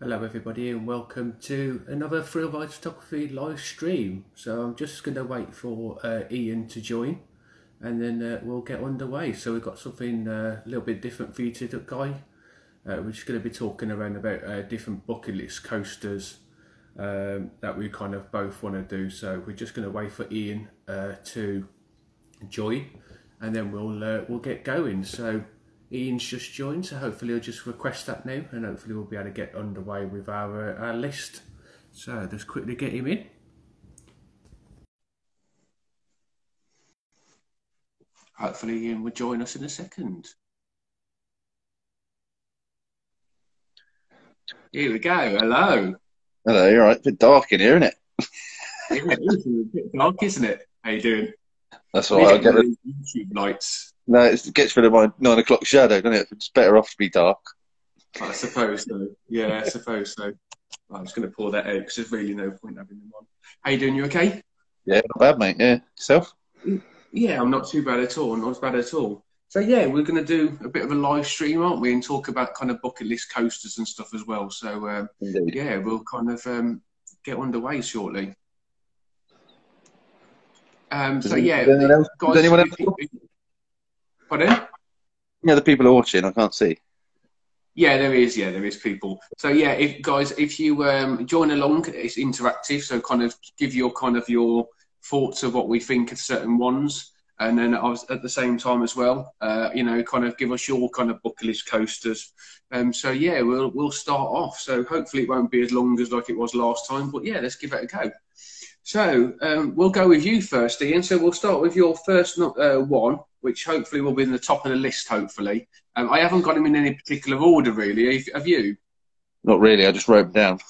Hello, everybody, and welcome to another Thrill Ride Photography live stream. So I'm just going to wait for uh, Ian to join, and then uh, we'll get underway. So we've got something uh, a little bit different for you today. Guy. Uh, we're just going to be talking around about uh, different bucket list coasters um, that we kind of both want to do. So we're just going to wait for Ian uh, to join, and then we'll we'll get going. So. Ian's just joined, so hopefully he'll just request that now, and hopefully we'll be able to get underway with our, uh, our list. So let's quickly get him in. Hopefully Ian will join us in a second. Here we go. Hello. Hello, you're right. A bit dark in here, isn't it? it is a bit dark, isn't it? How you doing? That's all right. I'll get the YouTube lights. No, it gets rid of my nine o'clock shadow, doesn't it? It's better off to be dark. I suppose so. Yeah, I suppose so. I'm just going to pour that out because there's really no point having them on. How you doing? You okay? Yeah, not bad, mate. Yeah, yourself? Yeah, I'm not too bad at all. Not bad at all. So yeah, we're going to do a bit of a live stream, aren't we, and talk about kind of bucket list coasters and stuff as well. So um, yeah, we'll kind of um, get underway shortly. Um, so yeah, guys, anyone else? Pardon? Yeah, the people are watching. I can't see. Yeah, there is. Yeah, there is people. So yeah, if guys, if you um, join along, it's interactive. So kind of give your kind of your thoughts of what we think of certain ones, and then at the same time as well, uh, you know, kind of give us your kind of bucket list coasters. Um, so yeah, we'll we'll start off. So hopefully it won't be as long as like it was last time, but yeah, let's give it a go. So um, we'll go with you first, Ian. So we'll start with your first uh, one, which hopefully will be in the top of the list. Hopefully, um, I haven't got them in any particular order, really. Have you? Not really. I just wrote them down.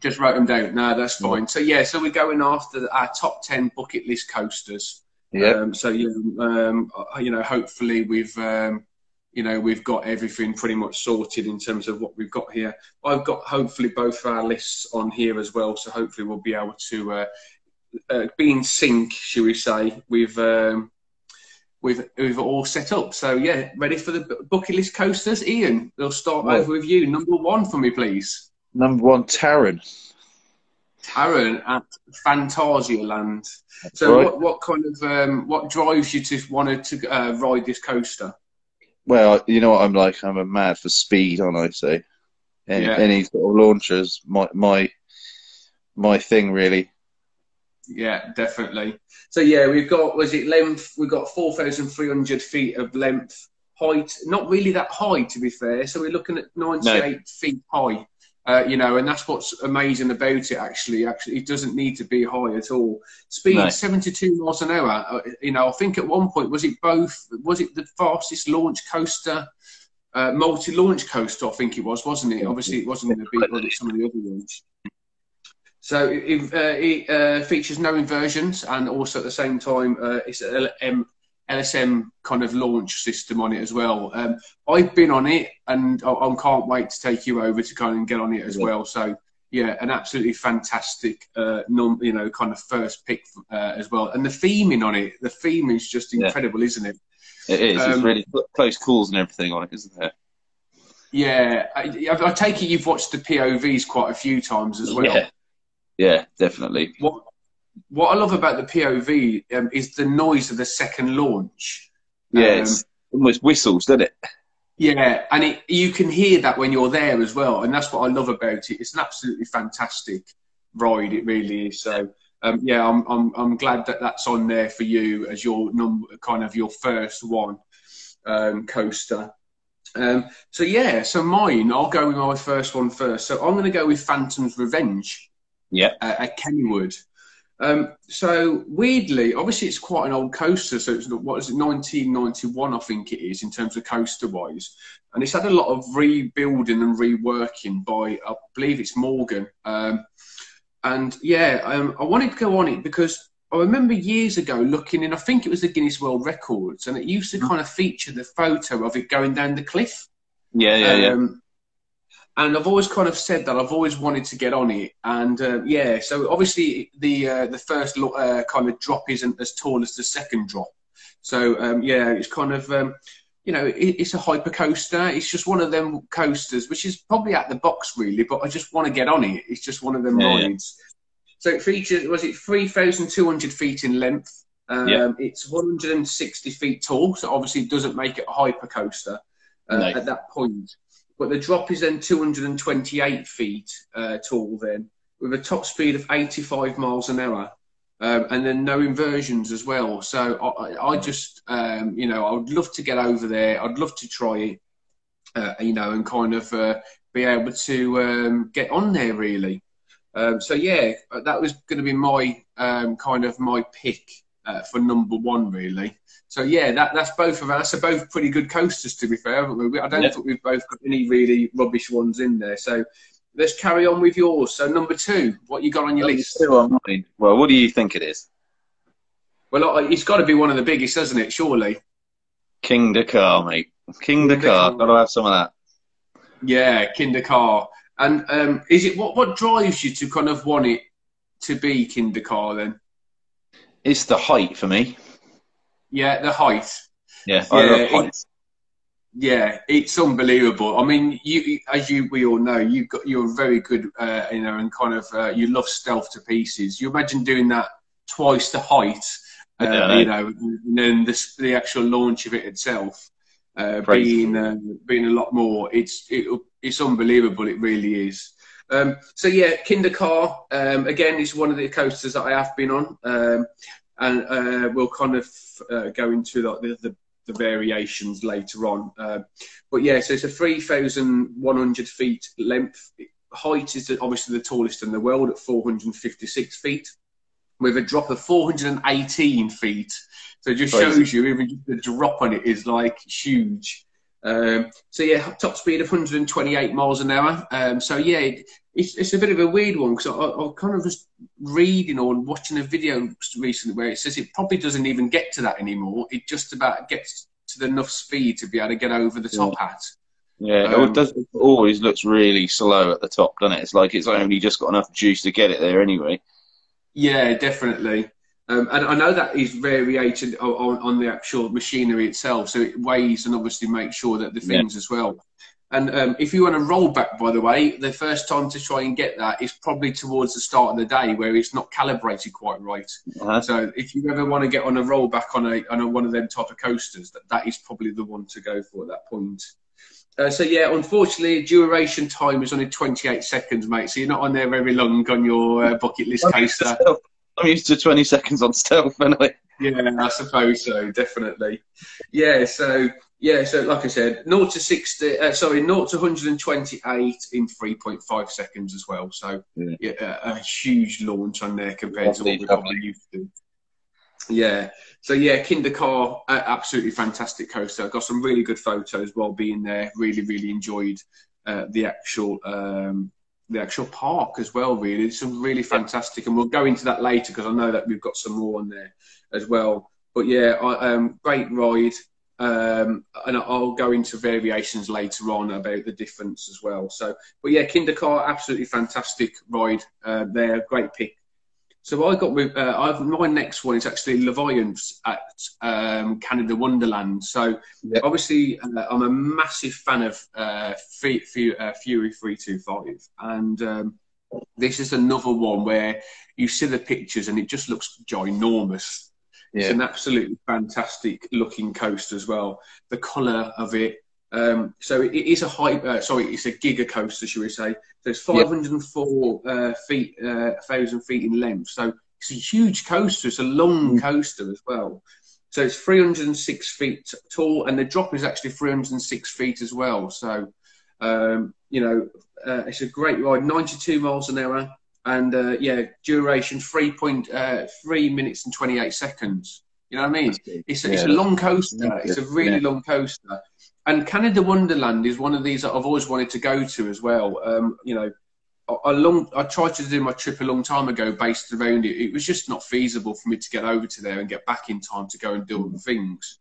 Just wrote them down. No, that's fine. So yeah, so we're going after our top ten bucket list coasters. Yeah. Um, so yeah, um, you know, hopefully we've um, you know we've got everything pretty much sorted in terms of what we've got here. I've got hopefully both our lists on here as well, so hopefully we'll be able to uh, uh, be in sync, shall we say, with um, we've we've all set up. So yeah, ready for the bucket list coasters, Ian. We'll start right. over with you. Number one for me, please. Number one, Taron. Taron at Phantasialand. so right. what, what kind of um, what drives you to want to uh, ride this coaster? Well, you know what I'm like. I'm a mad for speed, aren't I? So any, yeah. any sort of launchers, my my my thing really. Yeah, definitely. So yeah, we've got was it length? We've got four thousand three hundred feet of length. Height, not really that high to be fair. So we're looking at ninety-eight no. feet high. Uh, you know, and that's what's amazing about it. Actually, actually, it doesn't need to be high at all. Speed no. seventy-two miles an hour. Uh, you know, I think at one point was it both? Was it the fastest launch coaster, uh, multi-launch coaster? I think it was, wasn't it? Obviously, it wasn't the big some of the other ones. So it, uh, it uh, features no inversions, and also at the same time, uh, it's an LSM kind of launch system on it as well. Um, I've been on it, and I, I, can't wait to take you over to kind of get on it as yeah. well. So yeah, an absolutely fantastic, uh, non, you know, kind of first pick uh, as well. And the theming on it, the theme is just incredible, yeah. isn't it? It is. Um, it's really close calls and everything on it, isn't there? Yeah, I, I, take it you've watched the POVs quite a few times as well. Yeah. Yeah, definitely. What what I love about the POV um, is the noise of the second launch. Yeah, um, almost whistles, doesn't it? Yeah, and it, you can hear that when you're there as well, and that's what I love about it. It's an absolutely fantastic ride, it really is. So, um, yeah, I'm, I'm I'm glad that that's on there for you as your number, kind of your first one um, coaster. Um, so yeah, so mine, I'll go with my first one first. So I'm going to go with Phantom's Revenge yeah, at, at Kennywood. Um, so weirdly, obviously it's quite an old coaster. So it's what is it, 1991, I think it is, in terms of coaster wise, and it's had a lot of rebuilding and reworking by, I believe it's Morgan. Um, and yeah, um, I wanted to go on it because I remember years ago looking in, I think it was the Guinness World Records, and it used to mm-hmm. kind of feature the photo of it going down the cliff. Yeah, yeah, yeah um, and I've always kind of said that I've always wanted to get on it, and uh, yeah. So obviously the uh, the first lo- uh, kind of drop isn't as tall as the second drop. So um, yeah, it's kind of um, you know, it, it's a hyper coaster. It's just one of them coasters, which is probably at the box really, but I just want to get on it. It's just one of them yeah, rides. Yeah. So it features, was it 3,200 feet in length? Um, yeah. It's 160 feet tall, so obviously it doesn't make it a hyper coaster uh, no. at that point. But the drop is then 228 feet uh, tall then, with a top speed of 85 miles an hour. Um, and then no inversions as well. So I, I just, um, you know, I would love to get over there. I'd love to try it, uh, you know, and kind of uh, be able to um, get on there really. Um, so yeah, that was going to be my um, kind of my pick uh, for number one really. So yeah, that, that's both of us. Are both pretty good coasters to be fair. I don't yeah. think we've both got any really rubbish ones in there. So let's carry on with yours. So number two, what you got on your list? Two on mine. Well, what do you think it is? Well, it's got to be one of the biggest, hasn't it? Surely. Kingda Ka, mate. King, Kingda Ka. Got to have some of that. Yeah, Kingda Ka. And um, is it what what drives you to kind of want it to be Kingda Ka then? It's the height for me. Yeah, the height. Yeah, I yeah, love height. Yeah, it's unbelievable. I mean, you, as you we all know, you've got you're very good, uh, you know, and kind of uh, you love stealth to pieces. You imagine doing that twice the height, uh, yeah, you know, and then the, the actual launch of it itself uh, being uh, being a lot more. It's it, it's unbelievable. It really is. Um, so yeah, Kingda Ka um, again is one of the coasters that I have been on, um, and uh, we'll kind of go into the, the the variations later on. Uh, but yeah, so it's a 3,100 feet length. Height is obviously the tallest in the world at 456 feet, with a drop of 418 feet. So it just Crazy. shows you even the drop on it is like huge. Um, so yeah, top speed of 128 miles an hour. Um, so yeah, it, it's, it's a bit of a weird one because I, I, kind of was reading or watching a video recently where it says it probably doesn't even get to that anymore. It just about gets to the enough speed to be able to get over the top yeah. hat. Yeah, um, it, does, it always looks really slow at the top, doesn't it? It's like it's only just got enough juice to get it there anyway. Yeah, definitely. Um, and I know that is variated on, on, the actual machinery itself, so it weighs and obviously makes sure that the things yeah. as well. And um, if you want to roll back, by the way, the first time to try and get that is probably towards the start of the day where it's not calibrated quite right. Uh-huh. So if you ever want to get on a roll back on a on a, one of them type of coasters, that, that is probably the one to go for at that point. Uh, so yeah, unfortunately, duration time is only 28 seconds, mate. So you're not on there very long on your uh, bucket list coaster. I'm used to 20 seconds on stealth, anyway. Yeah, I suppose so, definitely. Yeah, so yeah, so like I said, 0 to 60, uh, sorry, 0 to 128 in 3.5 seconds as well. So yeah. yeah a, a, huge launch on there compared to what we're probably used to. Yeah, so yeah, Kingda Ka, uh, absolutely fantastic coaster. I got some really good photos while being there. Really, really enjoyed uh, the actual um, the actual park as well. Really, it's really fantastic, and we'll go into that later because I know that we've got some more on there as well. But yeah, I, um, great ride, um, and I'll go into variations later on about the difference as well. So, but yeah, Kingda Ka, absolutely fantastic ride uh, there, great pick so I got with uh, I've my next one is actually Leviathan at um, Canada Wonderland. So yep. obviously uh, I'm a massive fan of uh, Fury, uh, Fury three two five, and um, this is another one where you see the pictures and it just looks ginormous. Yeah. It's an absolutely fantastic looking coaster as well. The colour of it, um, so it is a high, uh, sorry, it's a giga coaster, should we say? So it's 504 yep. uh, feet, uh, thousand feet in length. So it's a huge coaster. It's a long mm. coaster as well. So it's 306 feet tall, and the drop is actually 306 feet as well. So, um, you know, uh, it's a great ride. 92 miles an hour, and uh, yeah, duration 3.3 uh, minutes and 28 seconds. You know what I mean? It's a, yeah. it's a long coaster. It's a really yeah. long coaster and Canada Wonderland is one of these that I've always wanted to go to as well. Um, you know, a long I tried to do my trip a long time ago based around it. It was just not feasible for me to get over to there and get back in time to go and do other things.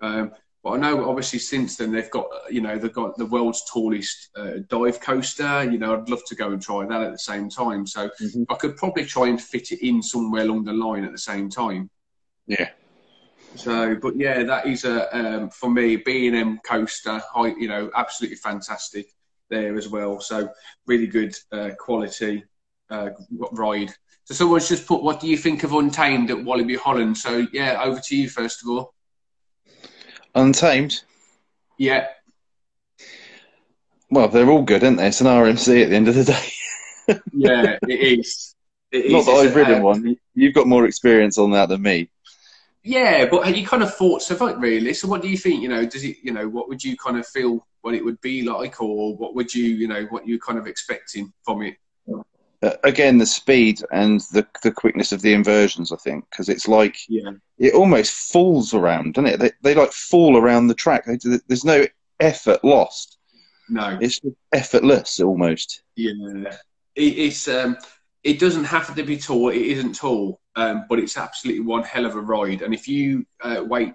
Um, but I know obviously since then they've got you know they've got the world's tallest uh, dive coaster. You know I'd love to go and try that at the same time. So mm-hmm. I could probably try and fit it in somewhere along the line at the same time. Yeah. So, but yeah, that is a um, for me B and M coaster, you know, absolutely fantastic there as well. So, really good uh, quality uh, ride. So, someone's just put, "What do you think of Untamed at Walibi Holland?" So, yeah, over to you first of all. Untamed. Yeah. Well, they're all good, aren't they? It's an RMC at the end of the day. yeah, it is. It Not is. that I've ridden um, one. You've got more experience on that than me. Yeah, but you kind of thought so, like, really. So, what do you think? You know, does it? You know, what would you kind of feel what it would be like, or what would you, you know, what you kind of expecting from it? Uh, again, the speed and the the quickness of the inversions, I think, because it's like yeah. it almost falls around, doesn't it? They, they like fall around the track. There's no effort lost. No, it's effortless almost. Yeah, it, it's um, it doesn't have to be tall. It isn't tall, um, but it's absolutely one hell of a ride. And if you uh, wait,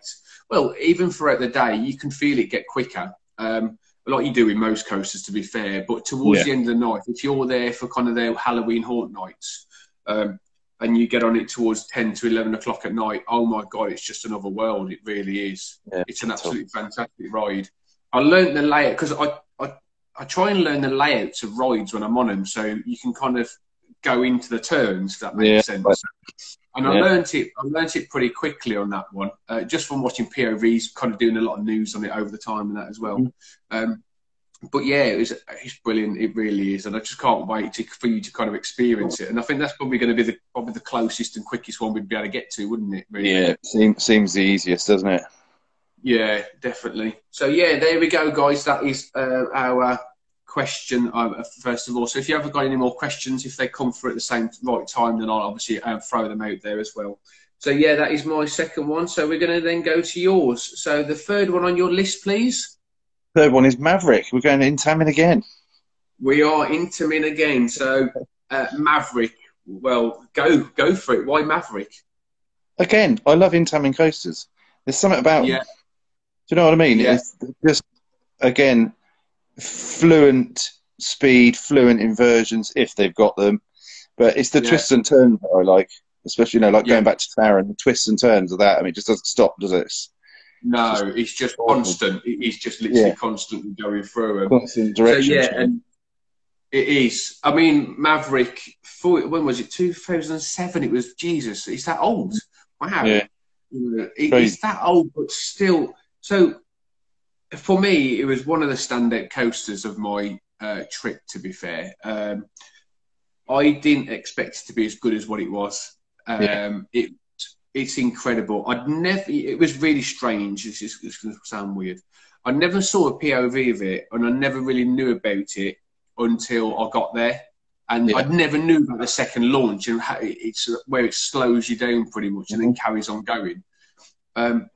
well, even throughout the day, you can feel it get quicker. Um, like you do in most coasters, to be fair. But towards yeah. the end of the night, if you're there for kind of their Halloween haunt nights, um, and you get on it towards ten to eleven o'clock at night, oh my god, it's just another world. It really is. Yeah, it's an absolutely fantastic ride. I learned the layout because I, I I try and learn the layouts of rides when I'm on them, so you can kind of go into the turns. If that makes yeah, sense. And I yeah. learned it. I learned it pretty quickly on that one, uh, just from watching POVs, kind of doing a lot of news on it over the time and that as well. Mm-hmm. Um, but yeah, it was it's brilliant. It really is, and I just can't wait to, for you to kind of experience it. And I think that's probably going to be the probably the closest and quickest one we'd be able to get to, wouldn't it? Really? Yeah, seems seems the easiest, doesn't it? Yeah, definitely. So yeah, there we go, guys. That is uh, our question uh, first of all. So if you haven't got any more questions, if they come through at the same right time, then I'll obviously uh, throw them out there as well. So yeah, that is my second one. So we're going to then go to yours. So the third one on your list, please. Third one is Maverick. We're going to Intamin again. We are Intamin again. So uh, Maverick. Well, go go for it. Why Maverick? Again, I love Intamin coasters. There's something about. Yeah. Do you know what I mean? Yeah. It's just again fluent speed, fluent inversions if they've got them. But it's the yeah. twists and turns that I like, especially you know, like yeah. going back to Taron, the twists and turns of that. I mean, it just doesn't stop, does it? It's, no, it's just, it's just constant. It's just literally yeah. constantly going through them. Constant direction. So, yeah, and it is. I mean, Maverick. When was it? Two thousand seven. It was Jesus. It's that old. Wow. Yeah. it's that old, but still. So for me, it was one of the standout coasters of my uh, trip. To be fair, um, I didn't expect it to be as good as what it was. Um, yeah. It it's incredible. I'd never. It was really strange. It's, just, it's going to sound weird. I never saw a POV of it, and I never really knew about it until I got there. And yeah. I never knew about the second launch and how it's where it slows you down pretty much and mm-hmm. then carries on going. Um,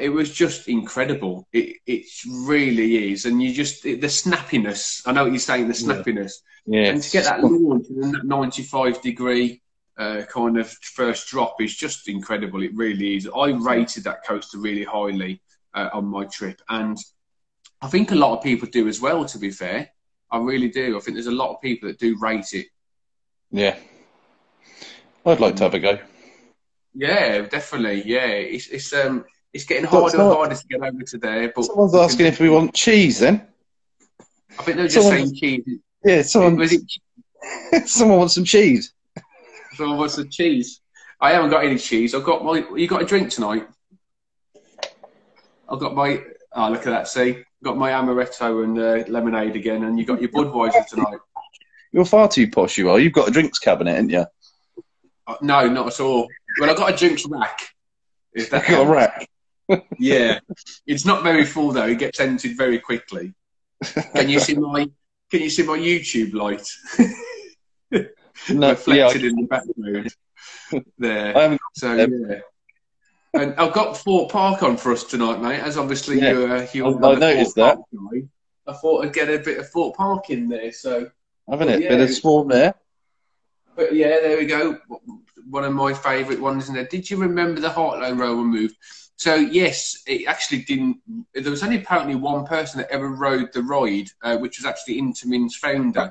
it was just incredible. It it really is, and you just the snappiness. I know what you're saying, the snappiness. Yeah. And to get that launch in that 95 degree uh, kind of first drop is just incredible. It really is. I rated that coaster really highly uh, on my trip, and I think a lot of people do as well. To be fair, I really do. I think there's a lot of people that do rate it. Yeah, I'd like to have a go. Yeah, definitely. Yeah, it's it's um it's getting harder and harder to get over to there. But someone's asking if we want cheese. Then I think they're just saying cheese. Yeah, someone. It... someone wants some cheese. Someone wants some cheese. I haven't got any cheese. I've got my. You got a drink tonight? I've got my. Oh, look at that! See, I've got my amaretto and uh, lemonade again, and you got your Budweiser tonight. You're far too posh, you are. You've got a drinks cabinet, haven't you? Uh, no, not at all. Well, I've got a drinks rack. Is that got a rack? Yeah, it's not very full though. It gets emptied very quickly. Can you see my Can you see my YouTube light? no, reflected yeah, in the background there. so yeah. And I've got Thorpe Park on for us tonight, mate. As obviously yeah. you, uh, you I, I noticed that. I thought I'd get a bit of Thorpe Park in there. So haven't it? Yeah, bit of swarm there. But yeah, there we go. One of my favourite ones in there. Did you remember the Heartline Rover move? So yes, it actually didn't. There was only apparently one person that ever rode the ride, uh, which was actually Intamin's founder.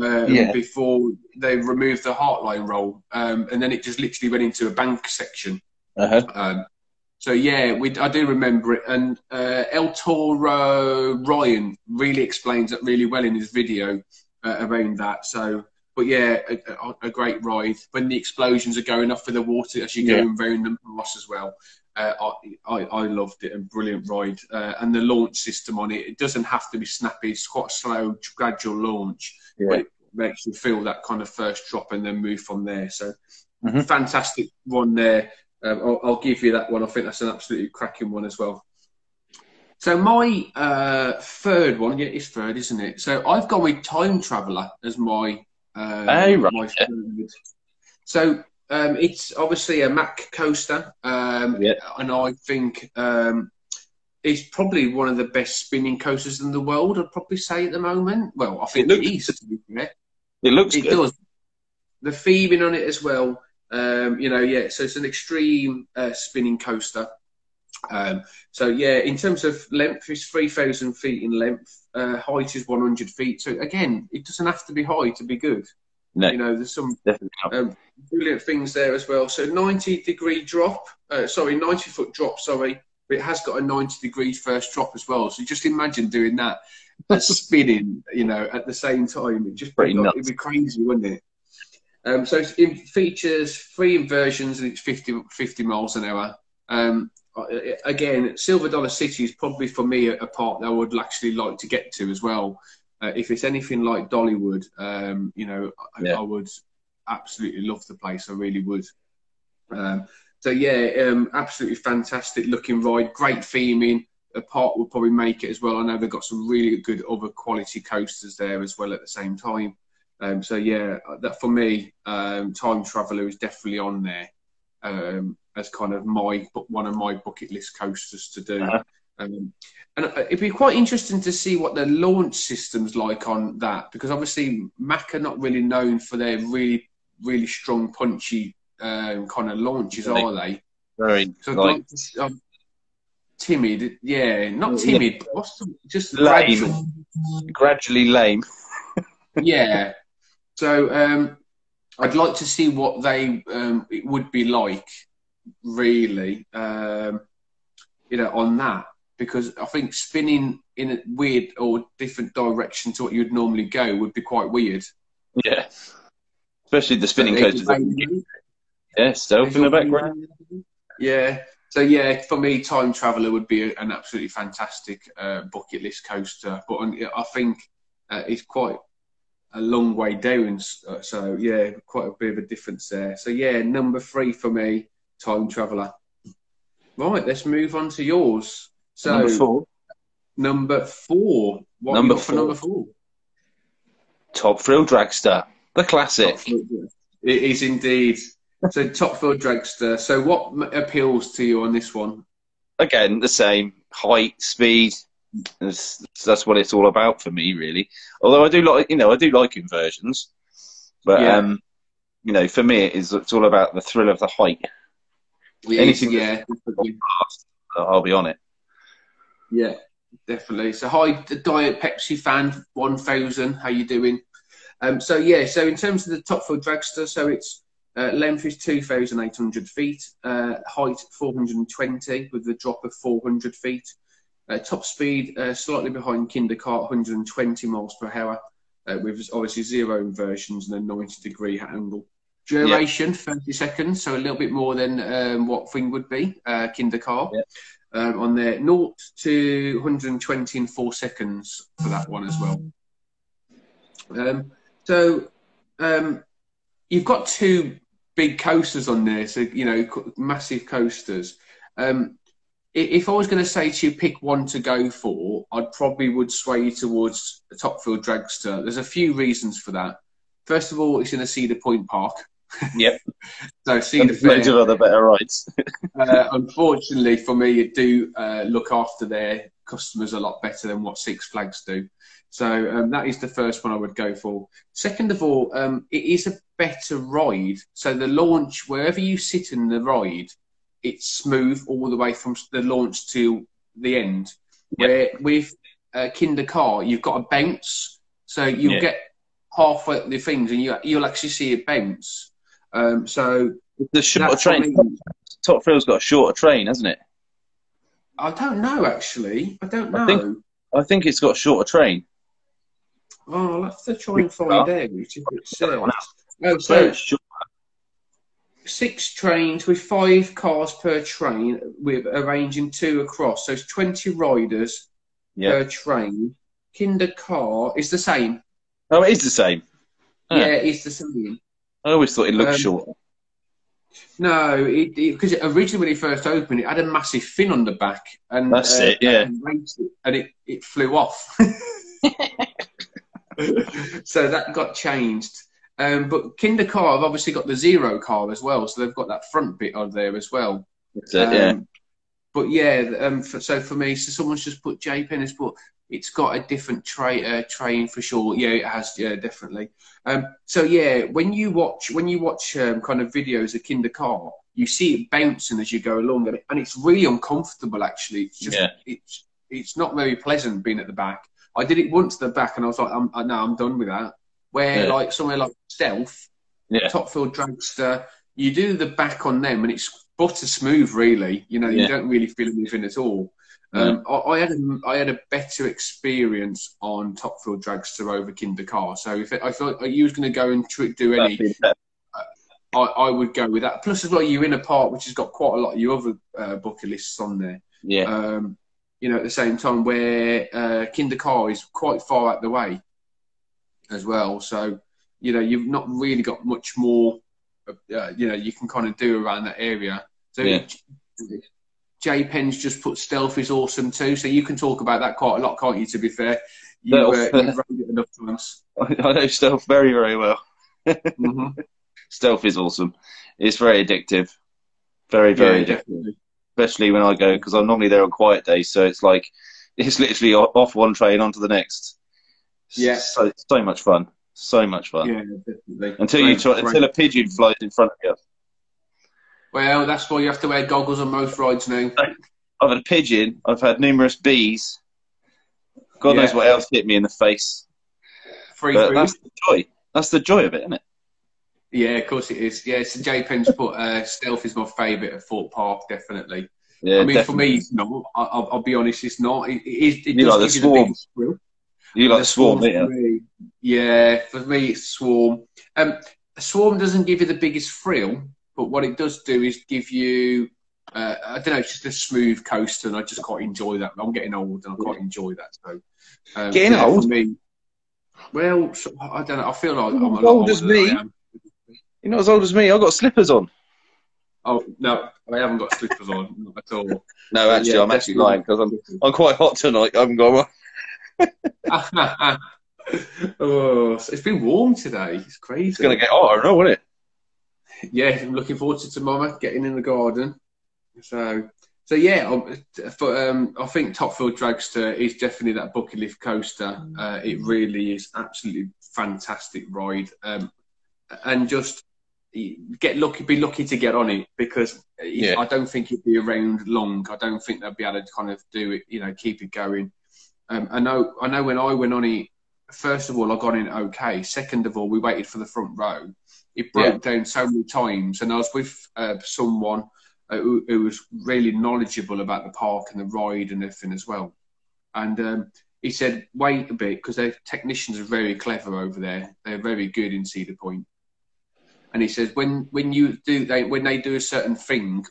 Um, yeah. Before they removed the Heartline roll, um, and then it just literally went into a bank section. Uh-huh. Um, So yeah, we, I do remember it, and uh, El Toro Ryan really explains it really well in his video uh, around that. So, but yeah, a, a, a, great ride when the explosions are going off for the water as you're going around the moss as well. Uh, I, I, I, loved it and brilliant ride. Uh, and the launch system on it, it doesn't have to be snappy. It's quite a slow, gradual launch, yeah. but it makes you feel that kind of first drop and then move from there. So mm-hmm. fantastic one there. Um, I'll, I'll, give you that one. I think that's an absolutely cracking one as well. So my uh, third one, yeah, it's third, isn't it? So I've gone with Time Traveller as my uh, hey, right. my third. So um, it's obviously a Mack coaster, um, yeah. and I think um, it's probably one of the best spinning coasters in the world. I'd probably say at the moment. Well, I think it, looks, it is. To be fair. It looks. It good. does. The theming on it as well. Um, you know, yeah. So it's an extreme uh, spinning coaster. Um, so yeah, in terms of length, it's three thousand feet in length. Uh, height is one hundred feet. So again, it doesn't have to be high to be good. No. You know, there's some um, brilliant things there as well. So 90 degree drop, uh, sorry, 90 foot drop, sorry, but it has got a 90 degree first drop as well. So just imagine doing that, spinning, you know, at the same time. It just Pretty it'd be crazy, wouldn't it? Um, so it features three inversions and it's 50, 50 miles an hour. Um, again, Silver Dollar City is probably for me a, a part that I would actually like to get to as well. Uh, if it's anything like Dollywood, um, you know, I, yeah. I, would absolutely love the place. I really would. Um, so yeah, um, absolutely fantastic looking ride, great theming. A part will probably make it as well. I know they've got some really good other quality coasters there as well at the same time. Um, so yeah, that for me, um, Time Traveller is definitely on there um, as kind of my one of my bucket list coasters to do. Uh-huh. Um, and uh, it'd be quite interesting to see what the launch system's like on that, because obviously Mack are not really known for their really, really strong, punchy um, kind of launches, are they? Very so like, um, timid, yeah, not timid. Yeah. What's the, just lame, gradual. gradually lame. yeah. So um, I'd like to see what they um, it would be like, really, um, you know, on that because I think spinning in a weird or different direction to what you'd normally go would be quite weird. Yeah, especially the spinning so coasters. Yeah, stealth in the background. Yeah. So yeah, for me, Time Traveller would be an absolutely fantastic uh, bucket list coaster, but I think uh, it's quite a long way down. So yeah, quite a bit of a difference there. So yeah, number three for me, Time Traveller. Right, let's move on to yours. So number four. Number four. What number four. number four? Top Thrill Dragster, the classic. It is indeed. so Top Thrill Dragster. So what appeals to you on this one? Again, the same height, speed. That's, what it's all about for me, really. Although I do like, you know, I do like inversions, but yeah. um, you know, for me, it's it's all about the thrill of the height. Anything, yeah, fast, I'll be on it. Yeah, definitely. So, hi, the Diet Pepsi fan, 1000. How you doing? Um, so, yeah, so in terms of the Top Thrill Dragster, so it's uh, length is 2,800 feet, uh, height 420 with a drop of 400 feet. Uh, top speed uh, slightly behind kinder Kingda Ka, 120 miles per hour, uh, with obviously zero inversions and a 90 degree angle. Duration 30 seconds, so a little bit more than um, what thing would be uh, Kingda Ka um, on there. 0 to 120 in four seconds for that one as well. Um, so um, you've got two big coasters on there, so you know massive coasters. Um, if I was going to say to you pick one to go for, I'd probably would sway you towards the Top Thrill Dragster. There's a few reasons for that. First of all, it's in a Cedar Point Park. Yep. so Cedar Fair. Loads of other better rides. uh, unfortunately for me, it do uh, look after their customers a lot better than what Six Flags do. So um, that is the first one I would go for. Second of all, um, it is a better ride. So the launch, wherever you sit in the ride, it's smooth all the way from the launch to the end. Yep. Where with uh, Kingda Ka, you've got a bounce, so you'll get halfway the things, and you you'll actually see it bounce. Um, so the shorter train, Top Thrill's got a shorter train, hasn't it? I don't know actually. I don't know. I think, I think it's got a shorter train. Oh, I'll have to try and find out if it says. Oh, so six trains with five cars per train, with arranging two across. So it's twenty riders per train. Kingda Ka is the same. Oh, it is the same. Yeah, it's the same. I always thought it looked um, shorter. No, because originally when it first opened, it had a massive fin on the back, and that's uh, it, yeah, and it, it flew off. so that got changed. Um, but Kingda Ka have obviously got the zero car as well, so they've got that front bit on there as well. It, um, yeah. But yeah, um, for, so for me, so someone's just put J Pennis, but it's got a different tray uh, train for sure. Yeah, it has. Yeah, definitely. Um, so yeah, when you watch when you watch um, kind of videos of Kingda Ka, you see it bouncing as you go along, and, it, and it's really uncomfortable. Actually, it's just yeah. it's it's not very pleasant being at the back. I did it once at the back, and I was like, I'm, I, no, I'm done with that. Where yeah. like somewhere like Stealth, yeah. Top Thrill Dragster, you do the back on them, and it's butter smooth. Really, you know, you don't really feel anything at all. Um, I, I, had a, I had a better experience on Top Thrill Dragster over Kingda Ka. So if it, I thought you was going to go and do any, uh, I, I, would go with that. Plus, as well, you're in a part which has got quite a lot of your other uh, bucket lists on there. Yeah. Um, you know, at the same time, where uh, Kingda Ka is quite far out the way as well. So, you know, you've not really got much more, uh, you know, you can kind of do around that area. So, yeah. J Penn's just put stealth is awesome too, so you can talk about that quite a lot, can't you? To be fair, you, uh, you've it enough times. I know stealth very, very well. mm-hmm. Stealth is awesome. It's very addictive, very, very yeah, addictive. Definitely. Especially when I go because I'm normally there on quiet days, so it's like it's literally off one train onto the next. Yeah, so so much fun, so much fun. Yeah, definitely. Until you try, until a pigeon flies in front of you. Well, that's why you have to wear goggles on most rides now. I've had a pigeon. I've had numerous bees. God yeah. knows what else hit me in the face. Free but food. That's the joy. That's the joy of it, isn't it? Yeah, of course it is. Yeah, so J Penn's put uh, stealth is my favourite at Thorpe Park, definitely. Yeah, I mean, definitely. for me, it's not. I, will be honest, it's not. It, it, it you like the swarm. You, you like the swarm, yeah. For yeah, for me, it's swarm. Um, swarm doesn't give you the biggest thrill, but what it does do is give you, uh, I don't know, it's just a smooth coaster, and I just quite enjoy that. I'm getting old, and I quite enjoy that. So, um, getting yeah, old. Me, well, I don't know. I feel like You're I'm as old as me. You're not as old as me. I've got slippers on. Oh no, I haven't got slippers on not at all. No, actually, yeah, I'm actually lying because I'm I'm quite hot tonight. I haven't got one. oh, it's been warm today. It's crazy. It's gonna get hotter, know, isn't it? Yeah, I'm looking forward to tomorrow getting in the garden. So, so yeah, um, for, um, I think Top Thrill Dragster is definitely that bucket lift coaster. Uh, it really is absolutely fantastic ride, um, and just get lucky, be lucky to get on it because yeah. I don't think it'd be around long. I don't think they'll be able to kind of do it, you know, keep it going. Um, I know, I know when I went on it, first of all, I got in okay. Second of all, we waited for the front row it broke yeah. down so many times. And I was with uh, someone uh, who, who, was really knowledgeable about the park and the ride and everything as well. And um, he said, wait a bit, because their technicians are very clever over there. They're very good in Cedar Point. And he says, when, when you do they when they do a certain thing,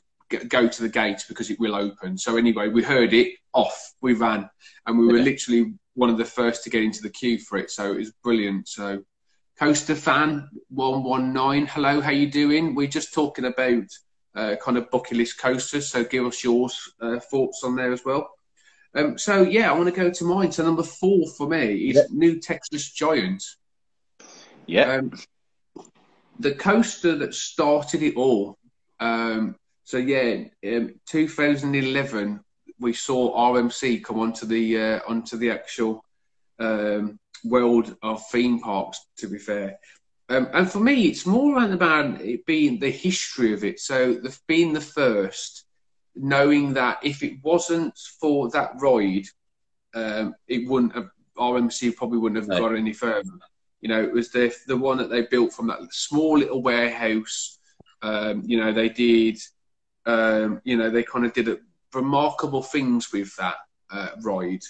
go to the gate because it will open. So anyway, we heard it off, we ran, and we were literally one of the first to get into the queue for it. So it was brilliant. So Coaster fan one one nine. Hello, how you doing? We're just talking about uh, kind of bucket list coasters. So give us your uh, thoughts on there as well. Um, so yeah, I want to go to mine. So number four for me is New Texas Giant. Yeah. Um, the coaster that started it all. Um, so yeah, um, 2011 we saw RMC come onto the uh, onto the actual um, world of theme parks, to be fair. Um, and for me, it's more around about it being the history of it. So, the, being the first, knowing that if it wasn't for that ride, um, it wouldn't have, RMC probably wouldn't have no. got any further. You know, it was the the one that they built from that small little warehouse. Um, you know, they did. Um, you know, they kind of did it remarkable things with that uh, ride.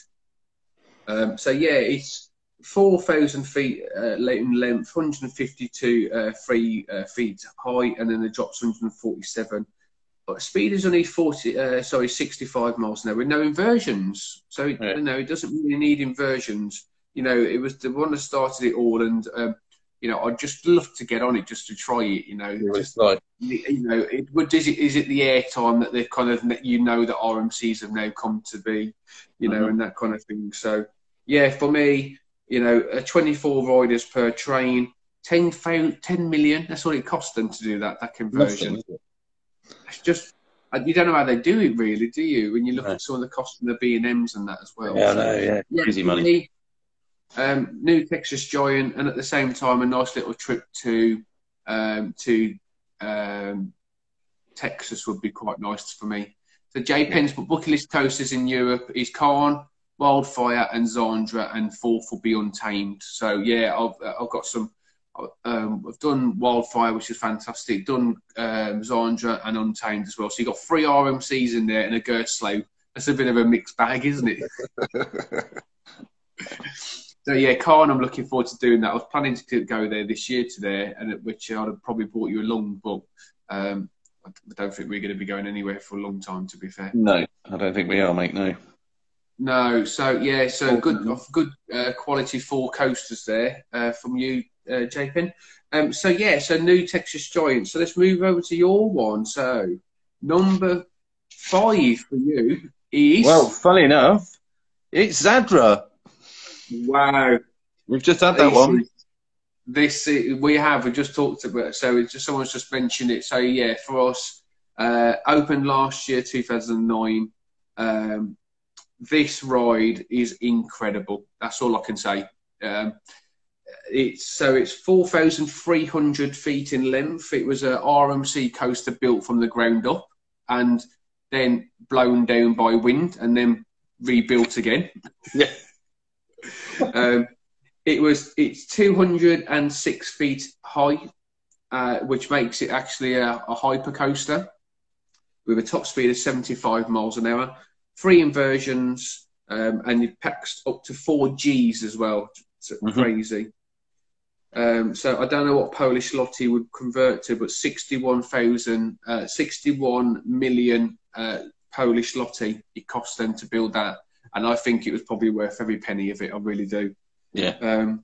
Um, so yeah, it's 4,000 feet uh, in length, 152 uh, uh, feet high, and then it drops 147. But speed is only 40, uh, sorry, 65 miles an hour with no inversions. So yeah. you know it doesn't really need inversions. You know, it was the one that started it all, and um, you know, I'd just love to get on it just to try it. You know, just like you know, it would is it is it the air time that they've kind of you know that RMCs have now come to be, you know, mm-hmm. and that kind of thing. So yeah, for me, you know, 24 riders per train, 10, 10 million. That's what it cost them to do that that conversion. Nothing, it's just you don't know how they do it really, do you? When you look at some of the costs of the B and M's and that as well. Yeah, so, no, yeah, yeah, crazy money. Um, new Texas Giant, and at the same time, a nice little trip to um, to um, Texas would be quite nice for me. So J Penn's bucket list coasters in Europe is Cannes, Wildfire, and Zadra, and fourth will be Untamed. So yeah, I've I've got some. Um, I've done Wildfire, which is fantastic. Done um, Zadra and Untamed as well. So you've got three RMCs in there and a Gerstlauer. That's a bit of a mixed bag, isn't it? So yeah, Karnan, I'm looking forward to doing that. I was planning to go there this year to there, and which I'd have probably brought you along, but um, I don't think we're going to be going anywhere for a long time. To be fair, no, I don't think we are, mate. No. No, so yeah, so good, good uh, quality four coasters there uh, from you, uh, JPin. Um, so yeah, so new Texas Giant. So let's move over to your one. So number five for you is well, funny enough, it's Zadra. Wow. We've just had that this, one. This we have. We just talked about. So it's just someone's just mentioned it. So yeah, for us, uh, opened last year, 2009. Um, this ride is incredible. That's all I can say. Um, it's so it's 4,300 feet in length. It was a RMC coaster built from the ground up and then blown down by wind and then rebuilt again. Yeah um, it was it's 206 feet high, uh, which makes it actually a, a hyper coaster with a top speed of 75 miles an hour, three inversions, um, and it packs up to four Gs as well. It's mm-hmm. crazy. Um, so I don't know what Polish zloty would convert to, but 61,000, uh, 61 million uh, Polish zloty it cost them to build that and I think it was probably worth every penny of it. I really do. Yeah. Um,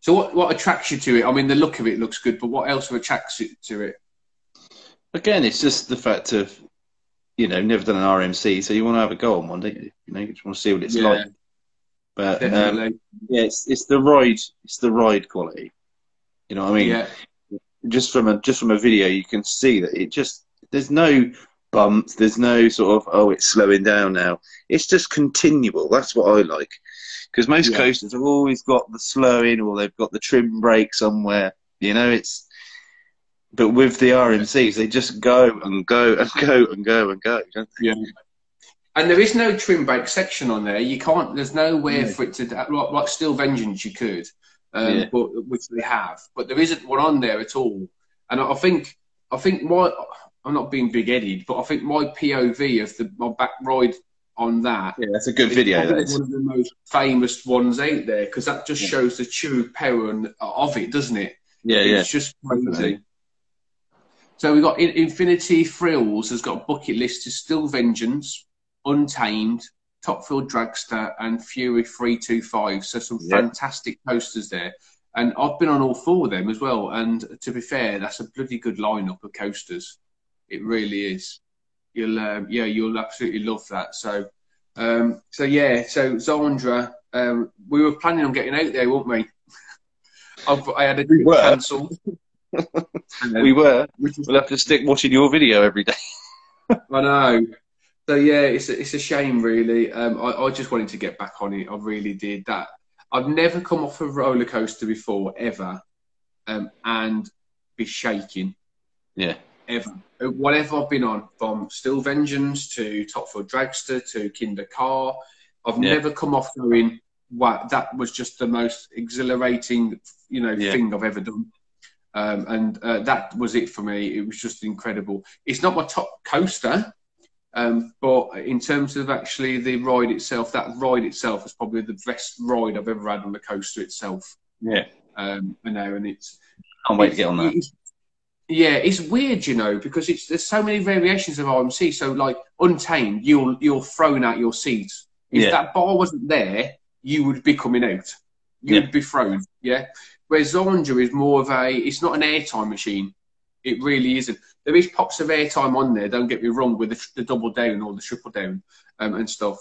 so what what attracts you to it? I mean, the look of it looks good, but what else attracts you to it? Again, it's just the fact of you know never done an RMC, so you want to have a go on one, don't you? You know, you just want to see what it's yeah. like. But um, yeah, it's it's the ride, it's the ride quality. You know what I mean? Yeah. Just from a just from a video, you can see that it just there's no bumps. There's no sort of oh, it's slowing down now. It's just continual. That's what I like because most yeah. coasters have always got the slowing or they've got the trim brake somewhere. You know, it's but with the RMCs, they just go and go and go and go and go. Yeah. And there is no trim brake section on there. You can't. There's nowhere yeah. for it to like, like Steel Vengeance. You could, um, yeah. but which they have, but there isn't one on there at all. And I think I think what I'm not being big headed, but I think my POV of the my back ride on that. Yeah, that's a good video. That's one of the most famous ones out there because that just yeah. shows the true power of it, doesn't it? Yeah, it's yeah. It's just crazy. So we've got Infinity Thrills has got bucket list to Steel Vengeance, Untamed, Top Thrill Dragster, and Fury 325. So some fantastic posters there. And I've been on all four of them as well. And to be fair, that's a bloody good lineup of coasters. It really is. You'll um, yeah, you'll absolutely love that. So um, so yeah, so Zadra, um, we were planning on getting out there, weren't we? I've, i had a we cancelled. We were. We'll have to stick watching your video every day. I know. So yeah, it's a, it's a shame, really. Um, I, I just wanted to get back on it. I really did. That I've never come off a roller coaster before ever, um, and be shaking. Yeah ever. Whatever I've been on, from Steel Vengeance to Top Thrill Dragster to Kingda Ka, I've yeah. never come off going, wow, that was just the most exhilarating, you know, yeah. thing I've ever done. Um, and uh, that was it for me. It was just incredible. It's not my top coaster, Um, but in terms of actually the ride itself, that ride itself is probably the best ride I've ever had on the coaster itself. Yeah. Um, I know, and it's. Can't wait to get on that. It's, yeah, it's weird, you know, because it's there's so many variations of RMC. So like Untamed, you're you're thrown out your seat. If Yeah. that bar wasn't there, you would be coming out. You Yeah. would be thrown. Yeah. Whereas Zornger is more of a. It's not an airtime machine. It really isn't. There is pops of airtime on there. Don't get me wrong with the, the double down or the triple down um, and stuff,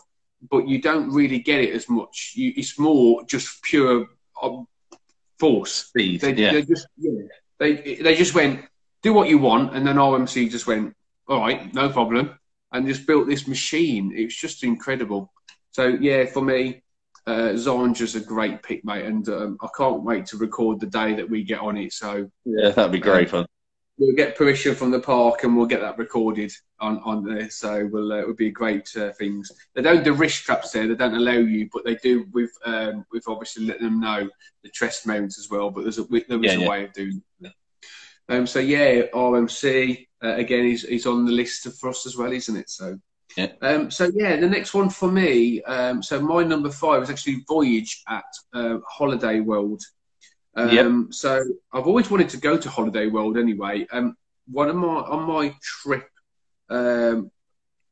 but you don't really get it as much. You, it's more just pure um, force. Speed. They, yeah. just yeah, they they just went do what you want, and then RMC just went all right, no problem, and just built this machine. It was just incredible. So yeah, for me, uh, Zonja's a great pick, mate, and um, I can't wait to record the day that we get on it. So yeah, that'd be great fun. we'll get permission from the park and we'll get that recorded on, on there. So we'll, uh, it would be great uh, things. They don't do wrist straps there. They don't allow you, but they do. We've um, we've obviously let them know the chest mounts as well. But there's a there is Yeah, a yeah. way of doing. it. Um, so yeah, RMC uh, again is is on the list for us as well, isn't it? So. Yeah. Um, so yeah, the next one for me. Um, so my number five is actually Voyage at uh, Holiday World. Um, Yep. So I've always wanted to go to Holiday World anyway. Um, one of my on my trip um,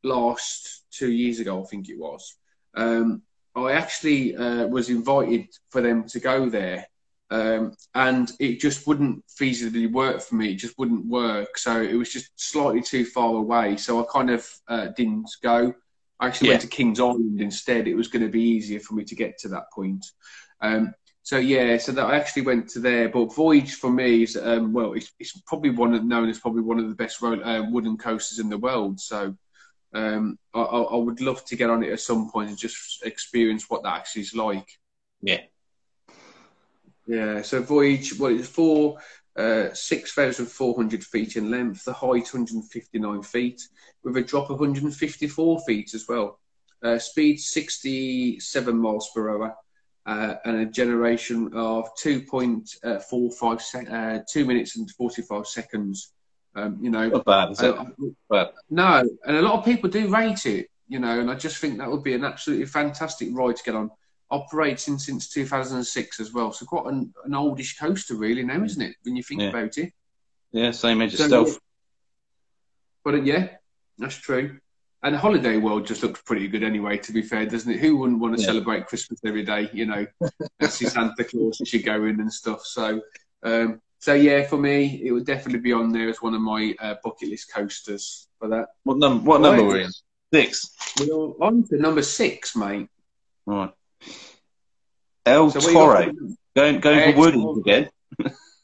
last two years ago, I think it was. Um, I actually uh, was invited for them to go there, um, and it just wouldn't feasibly work for me. It just wouldn't work. So it was just slightly too far away. So I kind of uh, didn't go. I actually went to Kings Island instead. It was going to be easier for me to get to that point. Um, so yeah, so that I actually went to there. But Voyage for me is um, well, it's, it's probably one of, known as probably one of the best road, uh, wooden coasters in the world. So um, I, I I would love to get on it at some point and just experience what that actually is like. Yeah. Yeah. So Voyage, well, it's four. Uh, 6,400 feet in length, the height 159 feet, with a drop of 154 feet as well. Uh, speed 67 miles per hour, uh, and a generation of 2.45 sec- uh, 2 minutes and 45 seconds. Um, you know, Not bad, is it? uh, no, and a lot of people do rate it, you know, and I just think that would be an absolutely fantastic ride to get on. Operating since 2006 as well, so quite an, an oldish coaster, really, now, isn't it? When you think Yeah. about it. Yeah, same age as So, Stealth. But uh, yeah, that's true. And the Holiday World just looks pretty good anyway, to be fair, doesn't it? Who wouldn't want to Yeah. celebrate Christmas every day, you know, and see Santa Claus as you go in and stuff. So, um, so yeah, for me, it would definitely be on there as one of my uh, bucket list coasters for that. What, num- what Right. number were we in? Six. We're on to number six, mate. Right. El So what you got Toro. Going, going El for Woody Toro. again.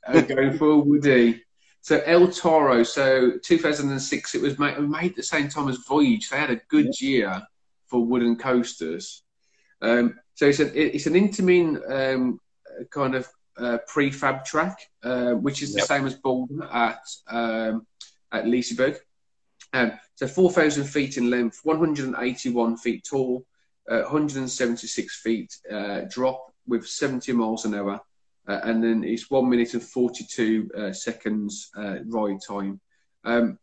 uh, going for Woody. So El Toro, so 2006, it was made, made at the same time as Voyage. They had a good year for wooden coasters. Um, so it's, a, it's an Intamin um, kind of uh, prefab track, uh, which is the Yep. same as Balder at um, at Liseberg. Um, so 4,000 feet in length, 181 feet tall, uh, 176 feet uh, drop with 70 miles an hour. Uh, and then it's one minute and 42 uh, seconds uh, ride time. Um,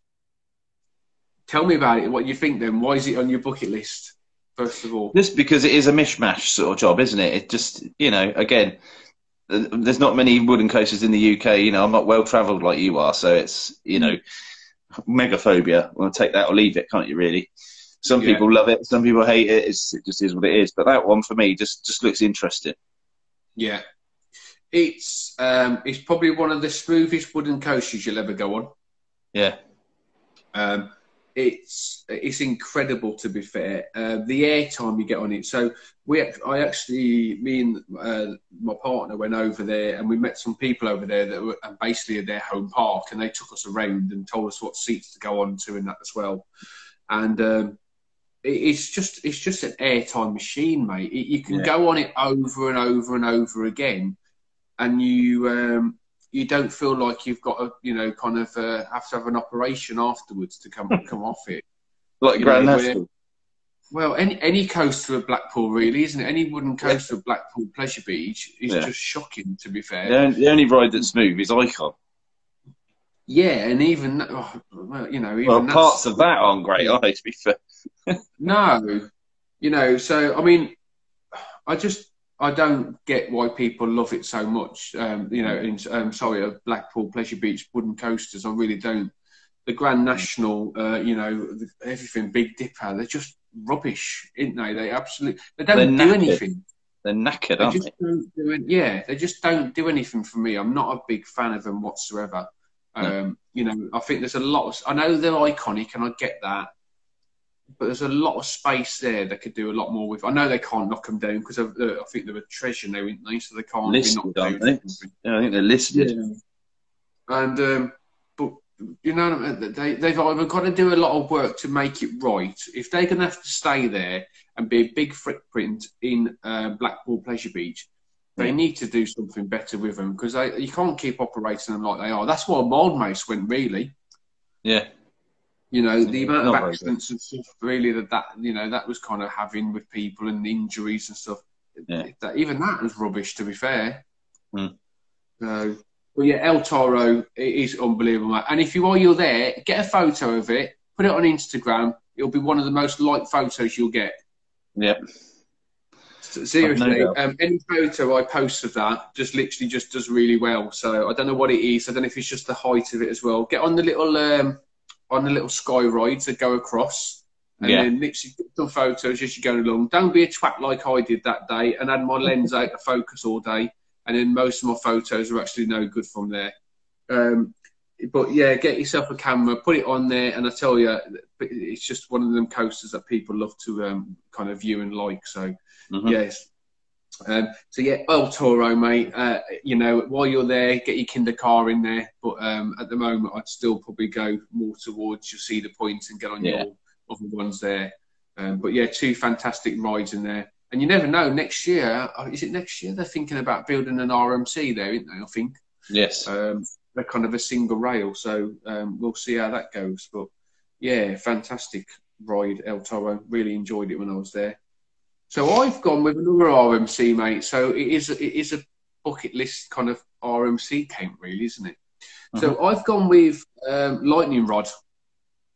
tell me about it. What you think then? Why is it on your bucket list, first of all? Just because it is a mishmash sort of job, isn't it? It just, you know, again, there's not many wooden coasters in the UK. You know, I'm not well travelled like you are, so it's, you know, megaphobia. Well, take that or leave it, can't you? Really. Some Yeah. people love it, some people hate it. It's, it just is what it is. But that one for me just just looks interesting. Yeah. It's um, it's probably one of the smoothest wooden coasters you'll ever go on. Yeah, Um, it's it's incredible to be fair. Uh, the airtime you get on it. So we, I actually, me and uh, my partner went over there, and we met some people over there that were basically at their home park, and they took us around and told us what seats to go on to and that as well. And um, it's just it's just an airtime machine, mate. It, you can Yeah. go on it over and over and over again, and you um, you don't feel like you've got to, you know, kind of uh, have to have an operation afterwards to come come off it. like You Grand know, Well, any any coaster at Blackpool really, isn't it? Any wooden coaster at Blackpool Pleasure Beach is Yeah. just shocking. To be fair, The only, the only ride that's smooth is Icon. Yeah, and even oh, well, you know, even well, parts of that aren't great, are they? To be fair, no, you know. So I mean, I just I don't get why people love it so much. Um, you know, in, um, sorry, uh, Blackpool Pleasure Beach wooden coasters. I really don't. The Grand National, uh, you know, everything Big Dipper, they're just rubbish, aren't they? They absolutely they don't they're do anything. They're knackered, they aren't just they? Don't do yeah, they just don't do anything for me. I'm not a big fan of them whatsoever. No. Um, you know, I think there's a lot. Of, I know they're iconic, and I get that, but there's a lot of space there they could do a lot more with. I know they can't knock them down because uh, I think they're a treasure now, aren't they? So they can't listed, be knocked down. Yeah, I think they're listed. Yeah. And um, but you know, they they've either got to do a lot of work to make it right. If they're going to have to stay there and be a big footprint in uh, Blackpool Pleasure Beach, they need to do something better with them because you can't keep operating them like they are. That's why Wild Mouse went really. Yeah. You know the amount of accidents and stuff really that that you know that was kind of having with people and injuries and stuff. Yeah. That, even that was rubbish to be fair. Mm. So, well, yeah, El Toro is unbelievable. And if you while you're there, get a photo of it, put it on Instagram. It'll be one of the most liked photos you'll get. Yep. Seriously, um, any photo I post of that just literally just does really well. So I don't know what it is. I don't know if it's just the height of it as well. Get on the little um, on the little sky rides that go across, and yeah. then literally get some photos as you're going along. Don't be a twat like I did that day and had my lens out of focus all day, and then most of my photos are actually no good from there. Um, but yeah, get yourself a camera, put it on there, and I tell you, it's just one of them coasters that people love to um, kind of view and like. So Mm-hmm. Yes. Um, so yeah, El Toro, mate. Uh, you know, while you're there, get your Kingda Ka in there. But um, at the moment, I'd still probably go more towards your Cedar Point and get on yeah. your other ones there. Um, but yeah, two fantastic rides in there. And you never know. Next year, uh, is it next year? They're thinking about building an RMC there, isn't they? I think. Yes. Um, they're kind of a single rail, so um, we'll see how that goes. But yeah, fantastic ride, El Toro. Really enjoyed it when I was there. So I've gone with another RMC, mate. So it is it is a bucket list kind of RMC camp, really, isn't it? Mm-hmm. So I've gone with um, Lightning Rod.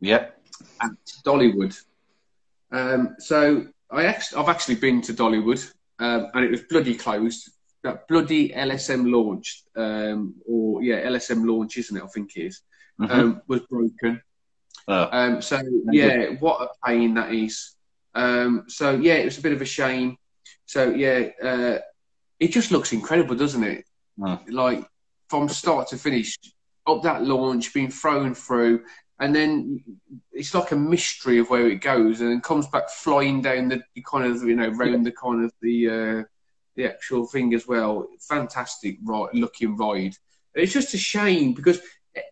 Yep. At Dollywood. Um, so I actually, I've actually been to Dollywood, um, and it was bloody closed. That bloody LSM launch, um, or yeah, LSM launch, isn't it? I think it is, mm-hmm. Um, was broken. Oh. Um, so yeah, what a pain that is. Um, so yeah, it was a bit of a shame. So yeah, uh, it just looks incredible, doesn't it? Mm. Like from start to finish, up that launch, being thrown through, and then it's like a mystery of where it goes, and then comes back flying down the kind of you know round the kind of the uh, the actual thing as well. Fantastic ride, looking ride. It's just a shame because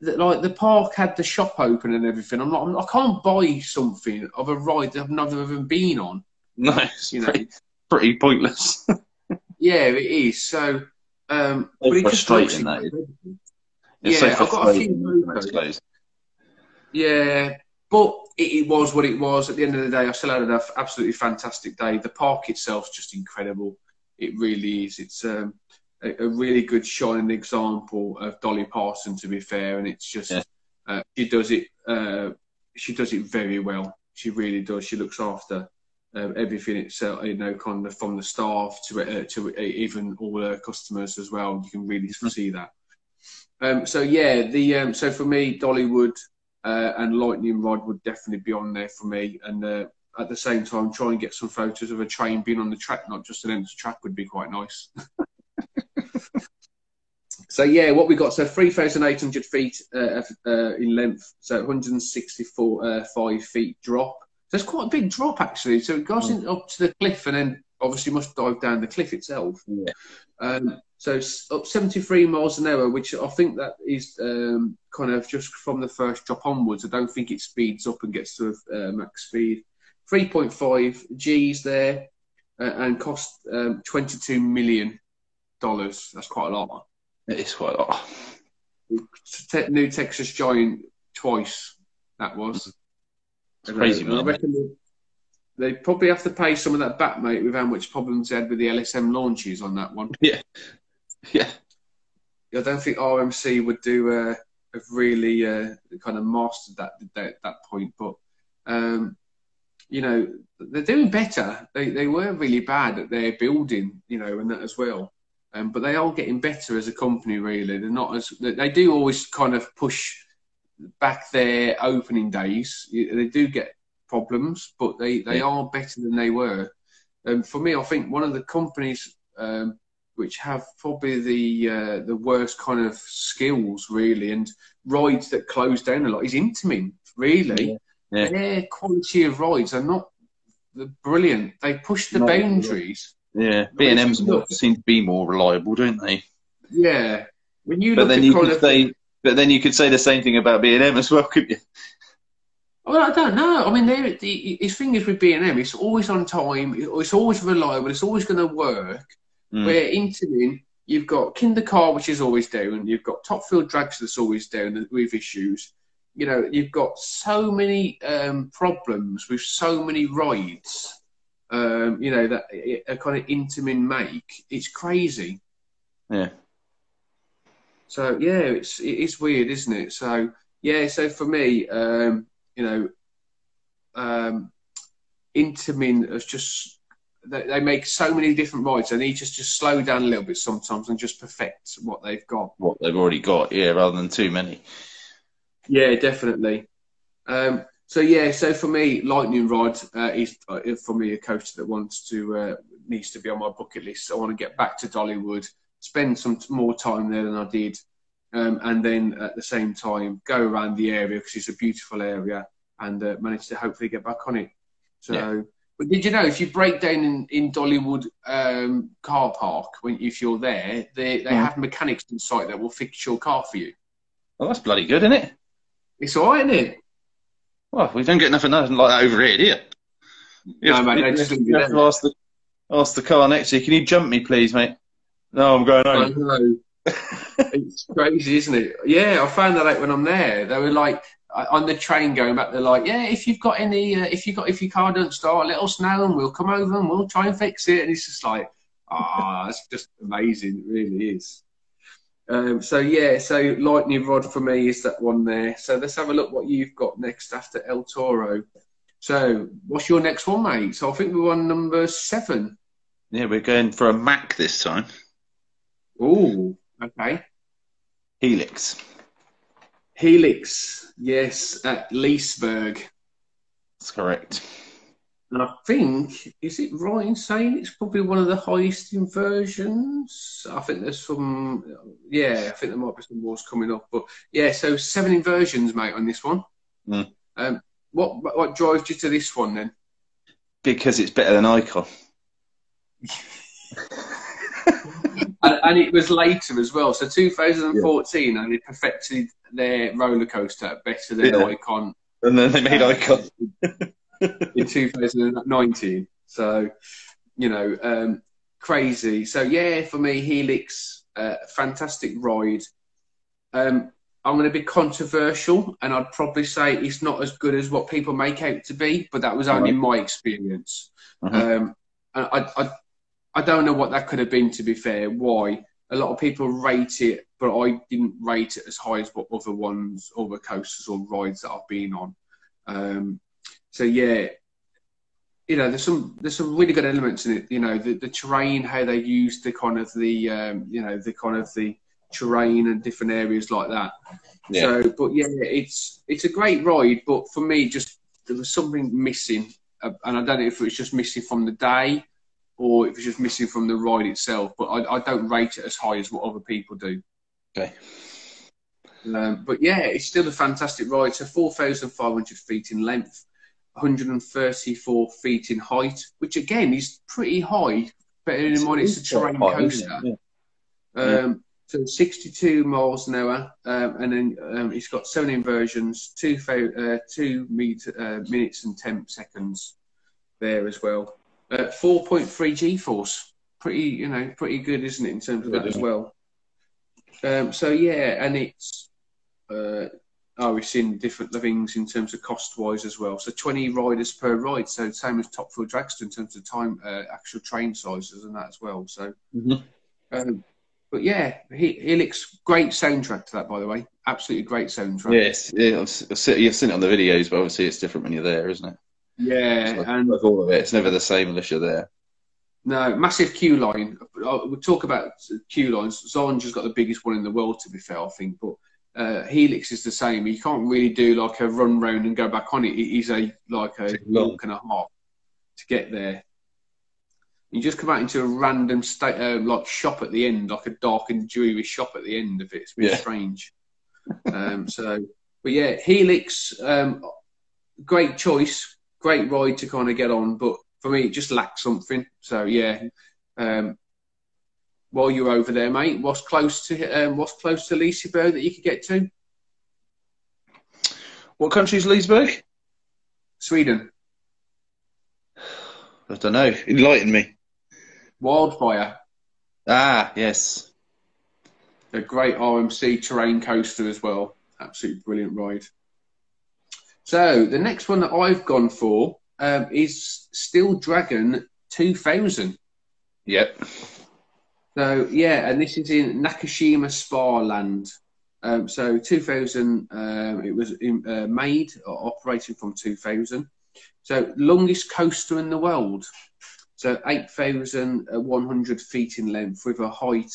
like the park had the shop open and everything. I'm not. I'm, I can't buy something of a ride that I've never even been on. Nice, you know, pretty, pointless. yeah, it is. So, um, so but frustrating that is. It's yeah, so I've got a few. Yeah, but it, it, was what it was. At the end of the day, I still had an absolutely fantastic day. The park itself's just incredible. It really is. It's um, a, a, really good shining example of Dolly Parton, to be fair. And it's just yeah. uh, she does it. Uh, she does it very well. She really does. She looks after uh, everything itself. You know, kind of from the staff to uh, to uh, even all her customers as well. You can really mm-hmm. see that. Um, so yeah, the um, so for me, Dollywood uh, and Lightning Rod would definitely be on there for me. And at the same time, try and get some photos of a train being on the track, not just an empty track, would be quite nice. so yeah, what we got so three thousand eight hundred feet uh, uh, in length, so one hundred and sixty-four uh, five feet drop. So it's quite a big drop actually. So it goes in, up to the cliff and then obviously must dive down the cliff itself. Yeah. Um, so up 73 miles an hour, which I think that is um, kind of just from the first drop onwards. I don't think it speeds up and gets to uh, max speed. 3.5 G's there uh, and cost um, 22 million dollars. That's quite a lot. It is quite a lot. New Texas Giant twice. That was. It's crazy, man. I reckon they, probably have to pay some of that back, mate, with how much problems they had with the LSM launches on that one. Yeah. Yeah. I don't think RMC would do uh, have really uh, kind of mastered that that, that point. But um, you know, they're doing better. They they were really bad at their building, you know, and that as well. Um, but they are getting better as a company. Really, they're not as they do always kind of push back their opening days. They do get problems, but they they yeah. are better than they were. And for me, I think one of the companies um, which have probably the uh, the worst kind of skills really, and rides that close down a lot is Intamin. Really, yeah. Yeah. their quality of rides are not brilliant. They push the boundaries. Yeah, B and M's seem to be more reliable, don't they? Yeah. When you but then you could say, but then you could say the same thing about B and M as well, could you? Well, I don't know. I mean, the, his thing is with B and M, it's always on time. It's always reliable. It's always going to work. Mm. Where Intamin, you've got Kingda Ka, which is always down. You've got Top Thrill Drags that's always down with issues. You know, you've got so many um, problems with so many rides um, you know, that a kind of Intamin make. It's crazy. Yeah. So yeah, it's it is weird, isn't it? So yeah, so for me, um, you know, um, Intamin has just they, they, make so many different rides. They need to just slow down a little bit sometimes and just perfect what they've got. What they've already got, yeah, rather than too many. Yeah, definitely. Um, so yeah, so for me, Lightning Rod uh, is uh, for me a coaster that wants to uh, needs to be on my bucket list. I want to get back to Dollywood, spend some more time there than I did, um, and then at the same time go around the area because it's a beautiful area and uh, manage to hopefully get back on it. So, yeah. but did you know if you break down in, in Dollywood um, car park when if you're there, they they mm. have mechanics on site that will fix your car for you. Well, that's bloody good, isn't it? It's all right, isn't it? Well, we don't get nothing, like that over here, do you? you no, mate, just you have to ask the, ask the car next to you, can you jump me, please, mate? No, I'm going home. it's crazy, isn't it? Yeah, I found that out when I'm there. They were like on the train going back. They're like, "Yeah, if you've got any, uh, if you got, if your car doesn't start, let us know, and we'll come over and we'll try and fix it." And it's just like, ah, oh, it's just amazing. It really is. Um, so yeah, so lightning rod for me is that one there. So let's have a look what you've got next after El Toro. So what's your next one, mate? So I think we're on number seven. Yeah, we're going for a Mac this time. Oh, okay. Helix. Helix, yes, at Liseberg. That's correct. And I think, is it right in saying it's probably one of the highest inversions? I think there's some, yeah, I think there might be some more coming up. But yeah, so seven inversions, mate, on this one. Mm. Um, what what drives you to this one then? Because it's better than Icon. and, and, it was later as well. So 2014, yeah. and they perfected their roller coaster better than yeah. Icon. And then they made Icon. in 2019. So, you know, um, crazy. So, yeah, for me, Helix, uh, fantastic ride. Um, I'm going to be controversial, and I'd probably say it's not as good as what people make out to be, but that was only my experience. Uh-huh. Um, I, I, I don't know what that could have been, to be fair. Why? A lot of people rate it, but I didn't rate it as high as what other ones, other coasters or rides that I've been on. Um, so yeah, you know, there's some there's some really good elements in it. You know, the, the terrain, how they use the kind of the um, you know the kind of the terrain and different areas like that. Yeah. So, but yeah, it's it's a great ride. But for me, just there was something missing, uh, and I don't know if it was just missing from the day or if it's just missing from the ride itself. But I, I don't rate it as high as what other people do. Okay. Um, but yeah, it's still a fantastic ride. So 4,500 feet in length. 134 feet in height, which again is pretty high, bearing in mind it's a terrain coaster. Yeah. Um, so 62 miles an hour, um, and then um, it's got seven inversions, two uh, two meter, uh, minutes and 10 seconds there as well. Uh, 4.3 G force, pretty you know pretty good, isn't it, in terms of that as well. Um, so yeah, and it's uh, are we seeing different things in terms of cost wise as well? So 20 riders per ride, so same as Top Topfield Dragster in terms of time, uh, actual train sizes and that as well. So, mm-hmm. um, but yeah, Helix, great soundtrack to that, by the way. Absolutely great soundtrack. Yes, yeah, you've seen it on the videos, but obviously it's different when you're there, isn't it? Yeah, like, and like all of it, it's never the same unless you're there. No, massive queue line. We'll talk about queue lines. Zonja's got the biggest one in the world, to be fair, I think. But uh, Helix is the same. You can't really do like a run round and go back on it. It is a like a walk and a half to get there. You just come out into a random state, uh, like shop at the end, like a dark and dreary shop at the end of it. It's a bit yeah. strange. um, so, but yeah, Helix, um, great choice, great ride to kind of get on. But for me, it just lacked something. So yeah, um, while you're over there, mate, what's close to um, what's close to Liseberg that you could get to? What country is Liseberg? Sweden. I don't know. Enlighten me. Wildfire. Ah, yes. A great RMC terrain coaster as well. Absolutely brilliant ride. So the next one that I've gone for um, is Steel Dragon 2000. Yep. So yeah, and this is in Nagashima Spa Land. Um, so 2000, um, it was in, uh, made or operating from 2000. So longest coaster in the world. So 8,100 feet in length with a height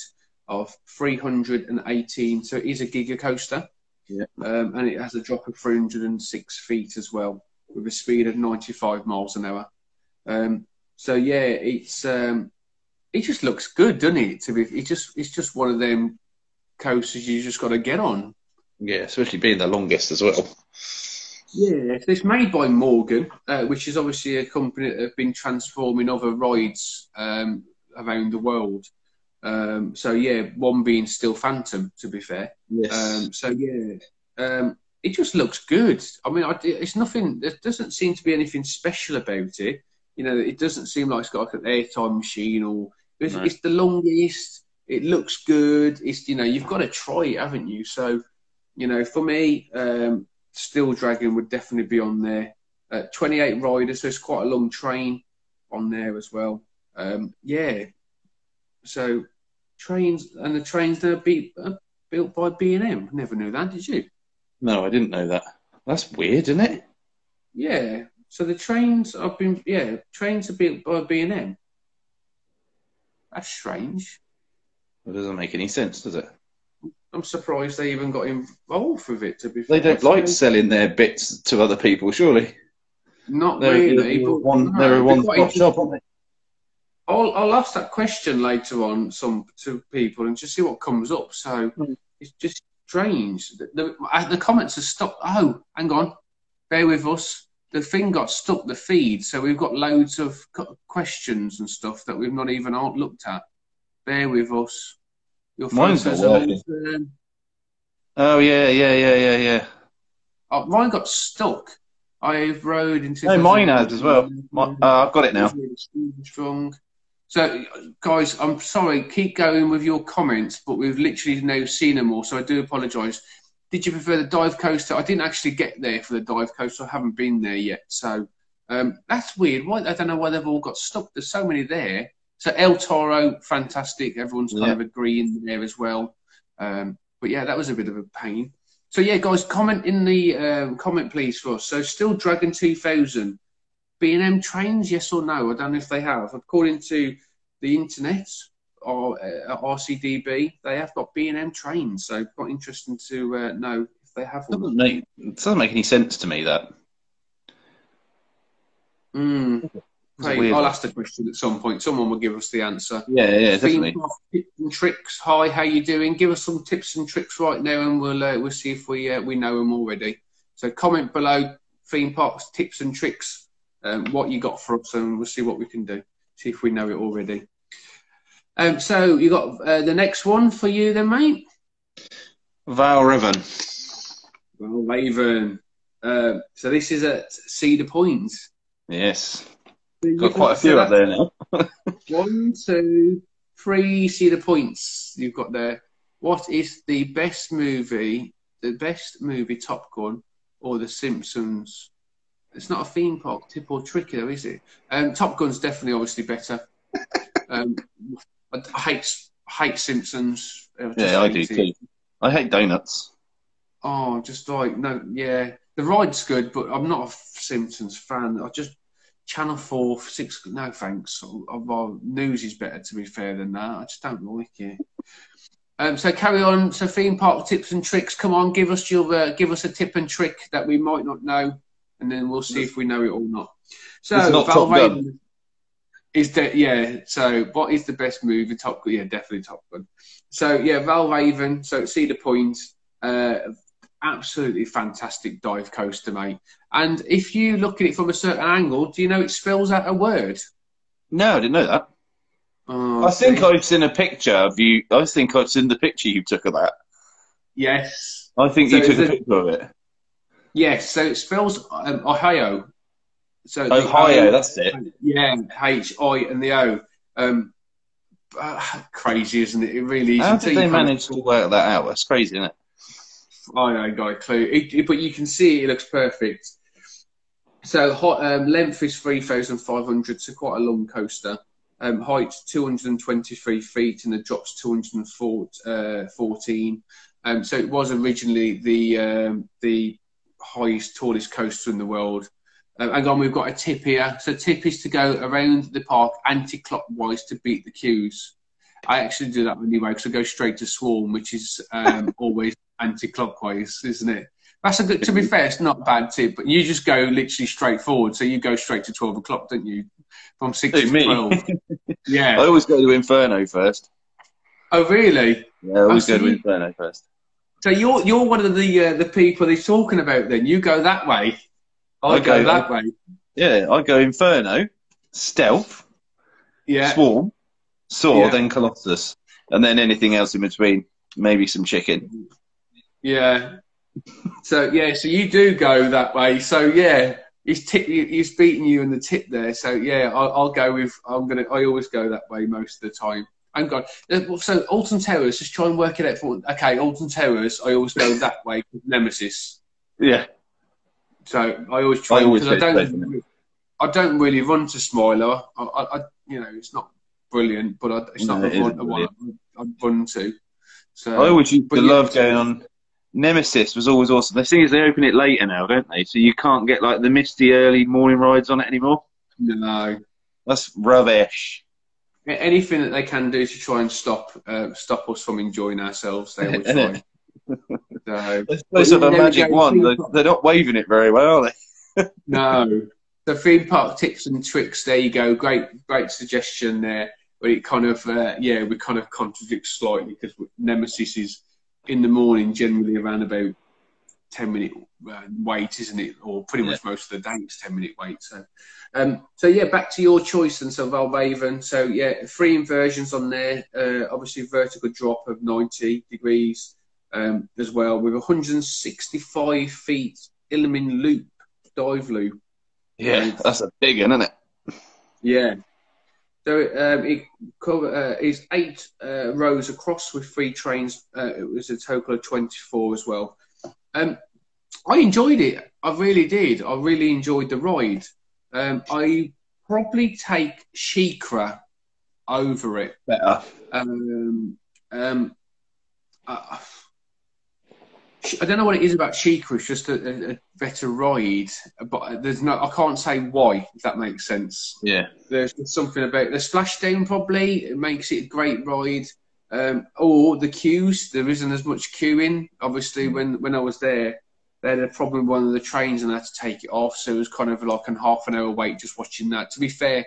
of 318. So it is a giga coaster. Yeah. Um, and it has a drop of 306 feet as well with a speed of 95 miles an hour. Um, so yeah, it's it just looks good, doesn't it? To be, it just it's just one of them coasters you just got to get on. Yeah, especially being the longest as well. Yeah, it's made by Morgan, uh, which is obviously a company that have been transforming other rides um, around the world. Um, so yeah, one being Steel Phantom, to be fair. Yes. Um, so yeah, um, it just looks good. I mean, I, it's nothing. There doesn't seem to be anything special about it. You know, it doesn't seem like it's got like an airtime machine or it's, it's the longest. It looks good. It's you know you've got to try it, haven't you? So, you know, for me, um, Steel Dragon would definitely be on there. Uh, 28 riders, so it's quite a long train on there as well. Um, yeah. So trains and the trains that be, uh, built by B and M. Never knew that, did you? No, I didn't know that. That's weird, isn't it? Yeah. So the trains have been yeah trains are built by B and M. That's strange. It doesn't make any sense, does it? I'm surprised they even got involved with it. To be fair, they don't like selling their bits to other people, surely. Not they're, really. They're, one, no, they're a one-stop shop, aren't they? I'll, I'll ask that question later on some to people and just see what comes up. So mm. it's just strange. The, the, the, comments are stuck. Oh, hang on, bear with us. The thing got stuck, the feed. So we've got loads of questions and stuff that we've not even looked at. Bear with us. Your Mine's not working. Um, oh yeah, yeah, yeah, yeah, yeah. Oh, mine got stuck. I rode into. No, mine has as well. My, uh, I've got it now. Strong. So, guys, I'm sorry. Keep going with your comments, but we've literally now seen them all, so I do apologise. Did you prefer the dive coaster? I didn't actually get there for the dive coaster. I haven't been there yet, so um, that's weird. Why I don't know why they've all got stuck. There's so many there. So El Toro, fantastic. Everyone's kind yeah. of agreeing there as well. Um, but yeah, that was a bit of a pain. So yeah, guys, comment in the um, comment please for us. So Steel Dragon 2000 B&M trains, yes or no? I don't know if they have. According to the internet or uh, RCDB, they have got B&M trains. So quite interesting to uh, know if they have. Doesn't make, it doesn't make any sense to me that. Mm. Hey, I'll ask the question at some point. Someone will give us the answer. Yeah, yeah, definitely. Tips and tricks. Hi, how you doing? Give us some tips and tricks right now, and we'll uh, we'll see if we uh, we know them already. So comment below theme parks tips and tricks um, what you got for us, and we'll see what we can do. See if we know it already. Um, so you got uh, the next one for you, then, mate. Valravn. Valravn. Uh, so this is at Cedar Point. Yes. So got quite a few up there now. one, two, three Cedar Points you've got there. What is the best movie, the best movie Top Gun or The Simpsons it's not a theme park tip or tricky though, is it? Um, Top Gun's definitely obviously better. um, I, hate hate Simpsons. Yeah, I do it. too. I hate donuts. Oh, just like no, yeah. The ride's good, but I'm not a Simpsons fan. I just Channel Four, six. No thanks. Our news is better, to be fair, than that. I just don't like it. Um, so carry on. So theme park tips and tricks. Come on, give us your uh, give us a tip and trick that we might not know, and then we'll see if we know it or not. So Valravn is that yeah. So what is the best movie? Top Gun. Yeah, definitely Top Gun. So yeah, Valravn. So Cedar Point. Uh, absolutely fantastic dive coaster, mate. And if you look at it from a certain angle, do you know it spells out a word? No, I didn't know that. Oh, I think I've seen a picture of you. I think I've seen the picture you took of that. Yes. I think so you took a picture of it. Yes. So it spells um, Ohio. So Ohio, o, that's it. Yeah, H I and the O. Um, uh, crazy, isn't it? It really is. How did they manage to work that out? That's crazy, isn't it? I ain't got a clue. It, it, but you can see it looks perfect. So hot, um, length is 3,500, so quite a long coaster. Um, height 223 feet and the drop's 214. Uh, um, so it was originally the um, the highest, tallest coaster in the world. Uh, and on, we've got a tip here. So tip is to go around the park anti-clockwise to beat the queues. I actually do that anyway because I go straight to Swarm, which is um, always anti-clockwise, isn't it? That's a good. To be fair, it's not a bad tip, but you just go literally straight forward. So you go straight to twelve o'clock, don't you? From six to me? twelve. yeah. I always go to Inferno first. Oh really? Yeah, I always oh, go to you, Inferno first. So you're you're one of the uh, the people he's talking about. Then you go that way. I, go, go, that way. Yeah, I go Inferno, Stealth, yeah, Swarm, Saw, yeah. then Colossus, and then anything else in between. Maybe some chicken. Yeah. So yeah, so you do go that way. So yeah, he's he's beating you in the tip there. So yeah, I'll, I'll, go with. I'm gonna. I always go that way most of the time. I'm going. So Alton Towers, just try and work it out for. Okay, Alton Towers. I always go that way. Nemesis. Yeah. So I always try. I, always I don't. I don't really run to Smiler. I, I, you know, it's not brilliant, but I, it's no, not the one I, I run to. So I always used to yeah, love going on Nemesis was always awesome. The thing is, they open it later now, don't they? So you can't get like the misty early morning rides on it anymore. No, that's rubbish. Anything that they can do to try and stop uh, stop us from enjoying ourselves, they will try. so, Those are the magic one. They're, they're, not waving it very well, are they? no. The theme park tips and tricks. There you go. Great, great suggestion there. But it kind of, uh, yeah, we kind of contradict slightly because Nemesis is in the morning, generally around about 10 minute uh, wait, isn't it? Or pretty much yeah. most of the day it's 10 minute wait. So, um, so yeah, back to your choice and so Valravn. So yeah, three inversions on there. Uh, obviously, vertical drop of 90 degrees um, as well with 165 feet Immelmann loop dive loop. Yeah, that's a big one, isn't it? Yeah, so um, it cover, uh, is eight uh, rows across with three trains. Uh, it was a total of 24 as well. Um, I enjoyed it. I really did. I really enjoyed the ride. Um, I probably take SheiKra over it. Better. Um, um, I don't know what it is about SheiKra. It's just a, a, better ride, but there's no. I can't say why. If that makes sense. Yeah. There's something about the splashdown. Probably it makes it a great ride. Um, or the queues. There isn't as much queuing. Obviously, when when I was there, they had a problem with one of the trains and I had to take it off. So it was kind of like a half an hour wait just watching that. To be fair,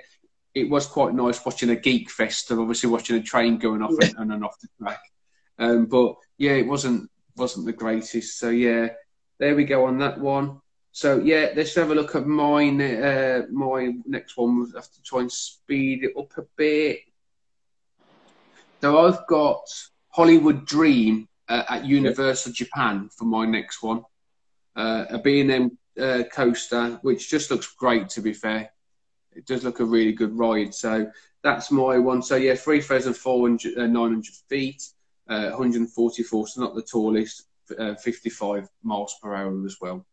it was quite nice watching a geek fest of obviously watching a train going off and, and, and off the track. Um, but yeah, it wasn't wasn't the greatest. So yeah, there we go on that one. So yeah, let's have a look at mine. Uh, my next one. We'll have to try and speed it up a bit. So I've got Hollywood Dream uh, at Universal Japan for my next one. Uh, a B&M uh, coaster, which just looks great. To be fair, it does look a really good ride. So that's my one. So yeah, three thousand four hundred uh, nine hundred feet uh, 144, so not the tallest, uh, 55 miles per hour as well.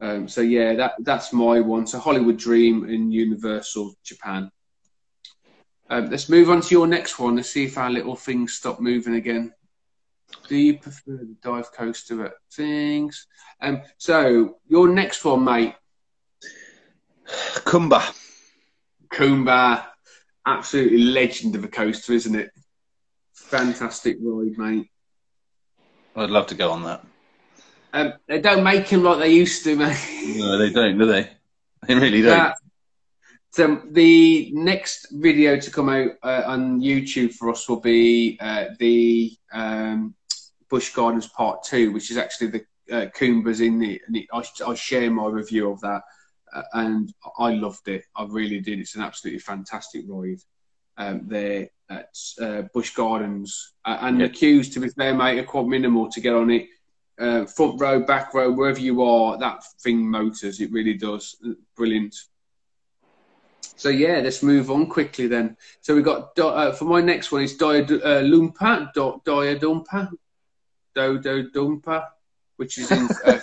Um, so yeah, that that's my one. So Hollywood Dream in Universal Japan. Um, let's move on to your next one. Let's see if our little things stop moving again. Do you prefer the dive coaster at things? Um, so your next one, mate. Kumba. Kumba, absolutely legend of a coaster, isn't it? Fantastic ride, mate. I'd love to go on that. Um, they don't make them like they used to, mate. No, they don't, do they? They really don't. That, so the next video to come out uh, on YouTube for us will be uh, the um, Busch Gardens Part Two, which is actually the uh, Kumbas in the. I, I, share my review of that, uh, and I loved it. I really did. It's an absolutely fantastic ride. Um, there at uh, Busch Gardens, uh, and the queues, to be fair, mate, are quite minimal to get on it. Uh, front row, back row, wherever you are, that thing motors. It really does. Brilliant. So yeah, let's move on quickly then. So we got uh, for my next one is Diadumpa, uh, Diadumpa, Dodo Dumpa, which is in uh,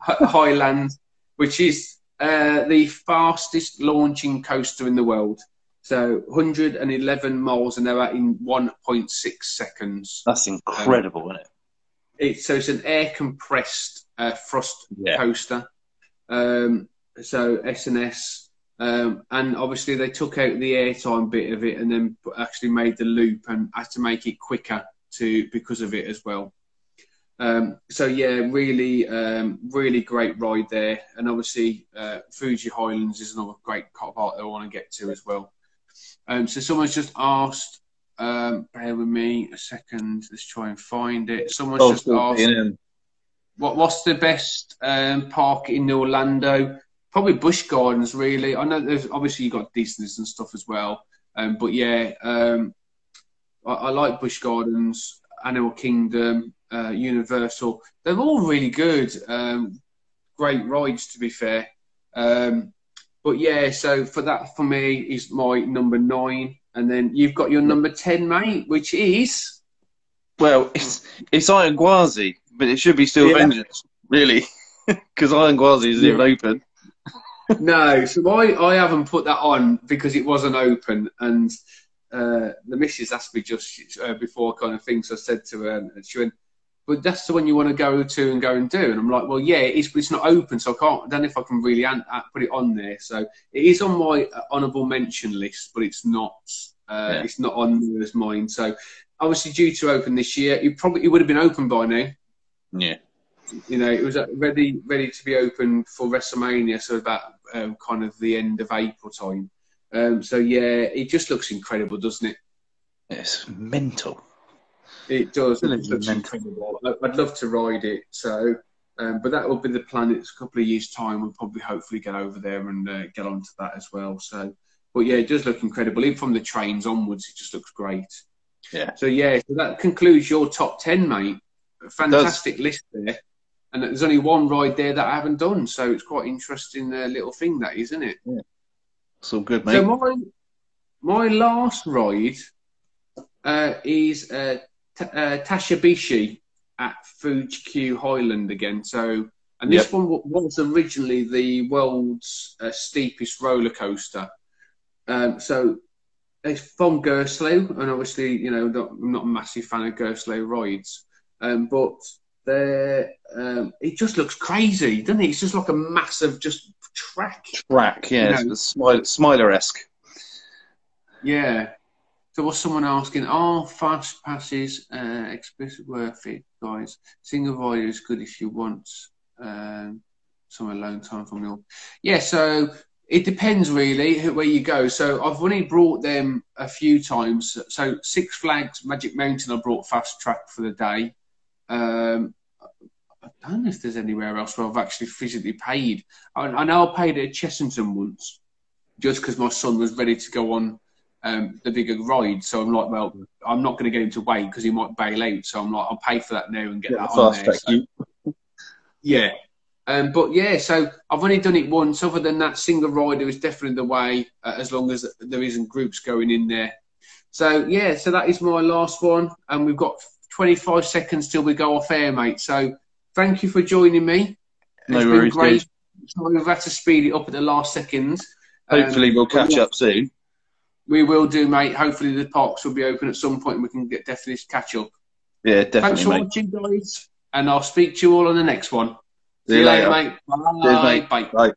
Highlands, which is uh, the fastest launching coaster in the world. So 111 miles an hour in 1.6 seconds. That's incredible, um, isn't it? It's, so it's an air compressed uh, frost yeah. coaster. Um, so SNS, um, and obviously they took out the airtime bit of it and then actually made the loop and had to make it quicker to because of it as well. Um, so yeah, really, um, really great ride there, and obviously uh, Fuji Highlands is another great part that I want to get to as well. Um, so someone's just asked. Um, bear with me a second. Let's try and find it. Someone's oh, just asked. What what's the best um, park in Orlando? Probably Busch Gardens, really. I know there's obviously you've got Disney's and stuff as well, um, but yeah, um, I, I, like Busch Gardens, Animal Kingdom, uh, Universal. They're all really good. Um, great rides, to be fair. Um, but yeah, so for that, for me, is my number nine. And then you've got your number 10, mate, which is. Well, it's, it's Iron Gwazi, but it should be still yeah. Vengeance, really. Because Iron Gwazi isn't yeah. even open. no, so I, I haven't put that on because it wasn't open. And uh, the missus asked me just uh, before kind of things. So I said to her, and she went, but that's the one you want to go to and go and do. And I'm like, well, yeah, it's, but it's not open, so I can't. I don't know if I can really an- uh, put it on there. So it is on my uh, honourable mention list, but it's not. Uh, yeah. It's not on as mine. So obviously due to open this year, it probably it would have been open by now. Yeah. You know, it was uh, ready ready to be open for WrestleMania, so about um, kind of the end of April time. Um, so yeah, it just looks incredible, doesn't it? It's mental. It does. It looks incredible. I'd love to ride it. So, um, but that will be the plan. It's a couple of years' time. We'll probably hopefully get over there and uh, get onto that as well. So, but yeah, it does look incredible. Even from the trains onwards, it just looks great. Yeah. So yeah, so that concludes your top ten, mate. fantastic list there. And there's only one ride there that I haven't done, so it's quite interesting uh, little thing that is, isn't it? Yeah. It's all good, mate. So my my last ride uh, is uh, t- uh, Takabisha at Fuji Highland again. So, and this yep. one was originally the world's uh, steepest roller coaster. Um, so it's from Gerstlauer, and obviously, you know, not, I'm not a massive fan of Gerstlauer rides, um, but there, um, it just looks crazy, doesn't it? It's just like a massive just track. Track, yeah, you know? Smiler esque. Yeah, so was someone asking, are fast passes uh, explicit worth it, guys? Single volume is good if you want um, some alone time from your. Yeah, so it depends really where you go. So I've only brought them a few times. So Six Flags Magic Mountain, I brought fast track for the day. Um, I don't know if there's anywhere else where I've actually physically paid. I, I know I paid at Chessington once, just because my son was ready to go on um, the bigger ride. So I'm like, well, I'm not going to get him to wait because he might bail out. So I'm like, I'll pay for that now and get yeah, that on there. So, yeah. Um, but yeah, so I've only done it once. Other than that, single rider is definitely the way, uh, as long as there isn't groups going in there. So yeah, so that is my last one, and we've got 25 seconds till we go off air, mate. So thank you for joining me. No it's worries, been great. Sorry, we've had to speed it up at the last seconds. Hopefully, um, we'll catch yeah. up soon. We will do, mate. Hopefully the parks will be open at some point and we can get definitely catch up. Yeah, definitely. Thanks for mate. watching, guys. And I'll speak to you all on the next one. See you later. mate. Bye. Cheers, mate. Bye. Bye.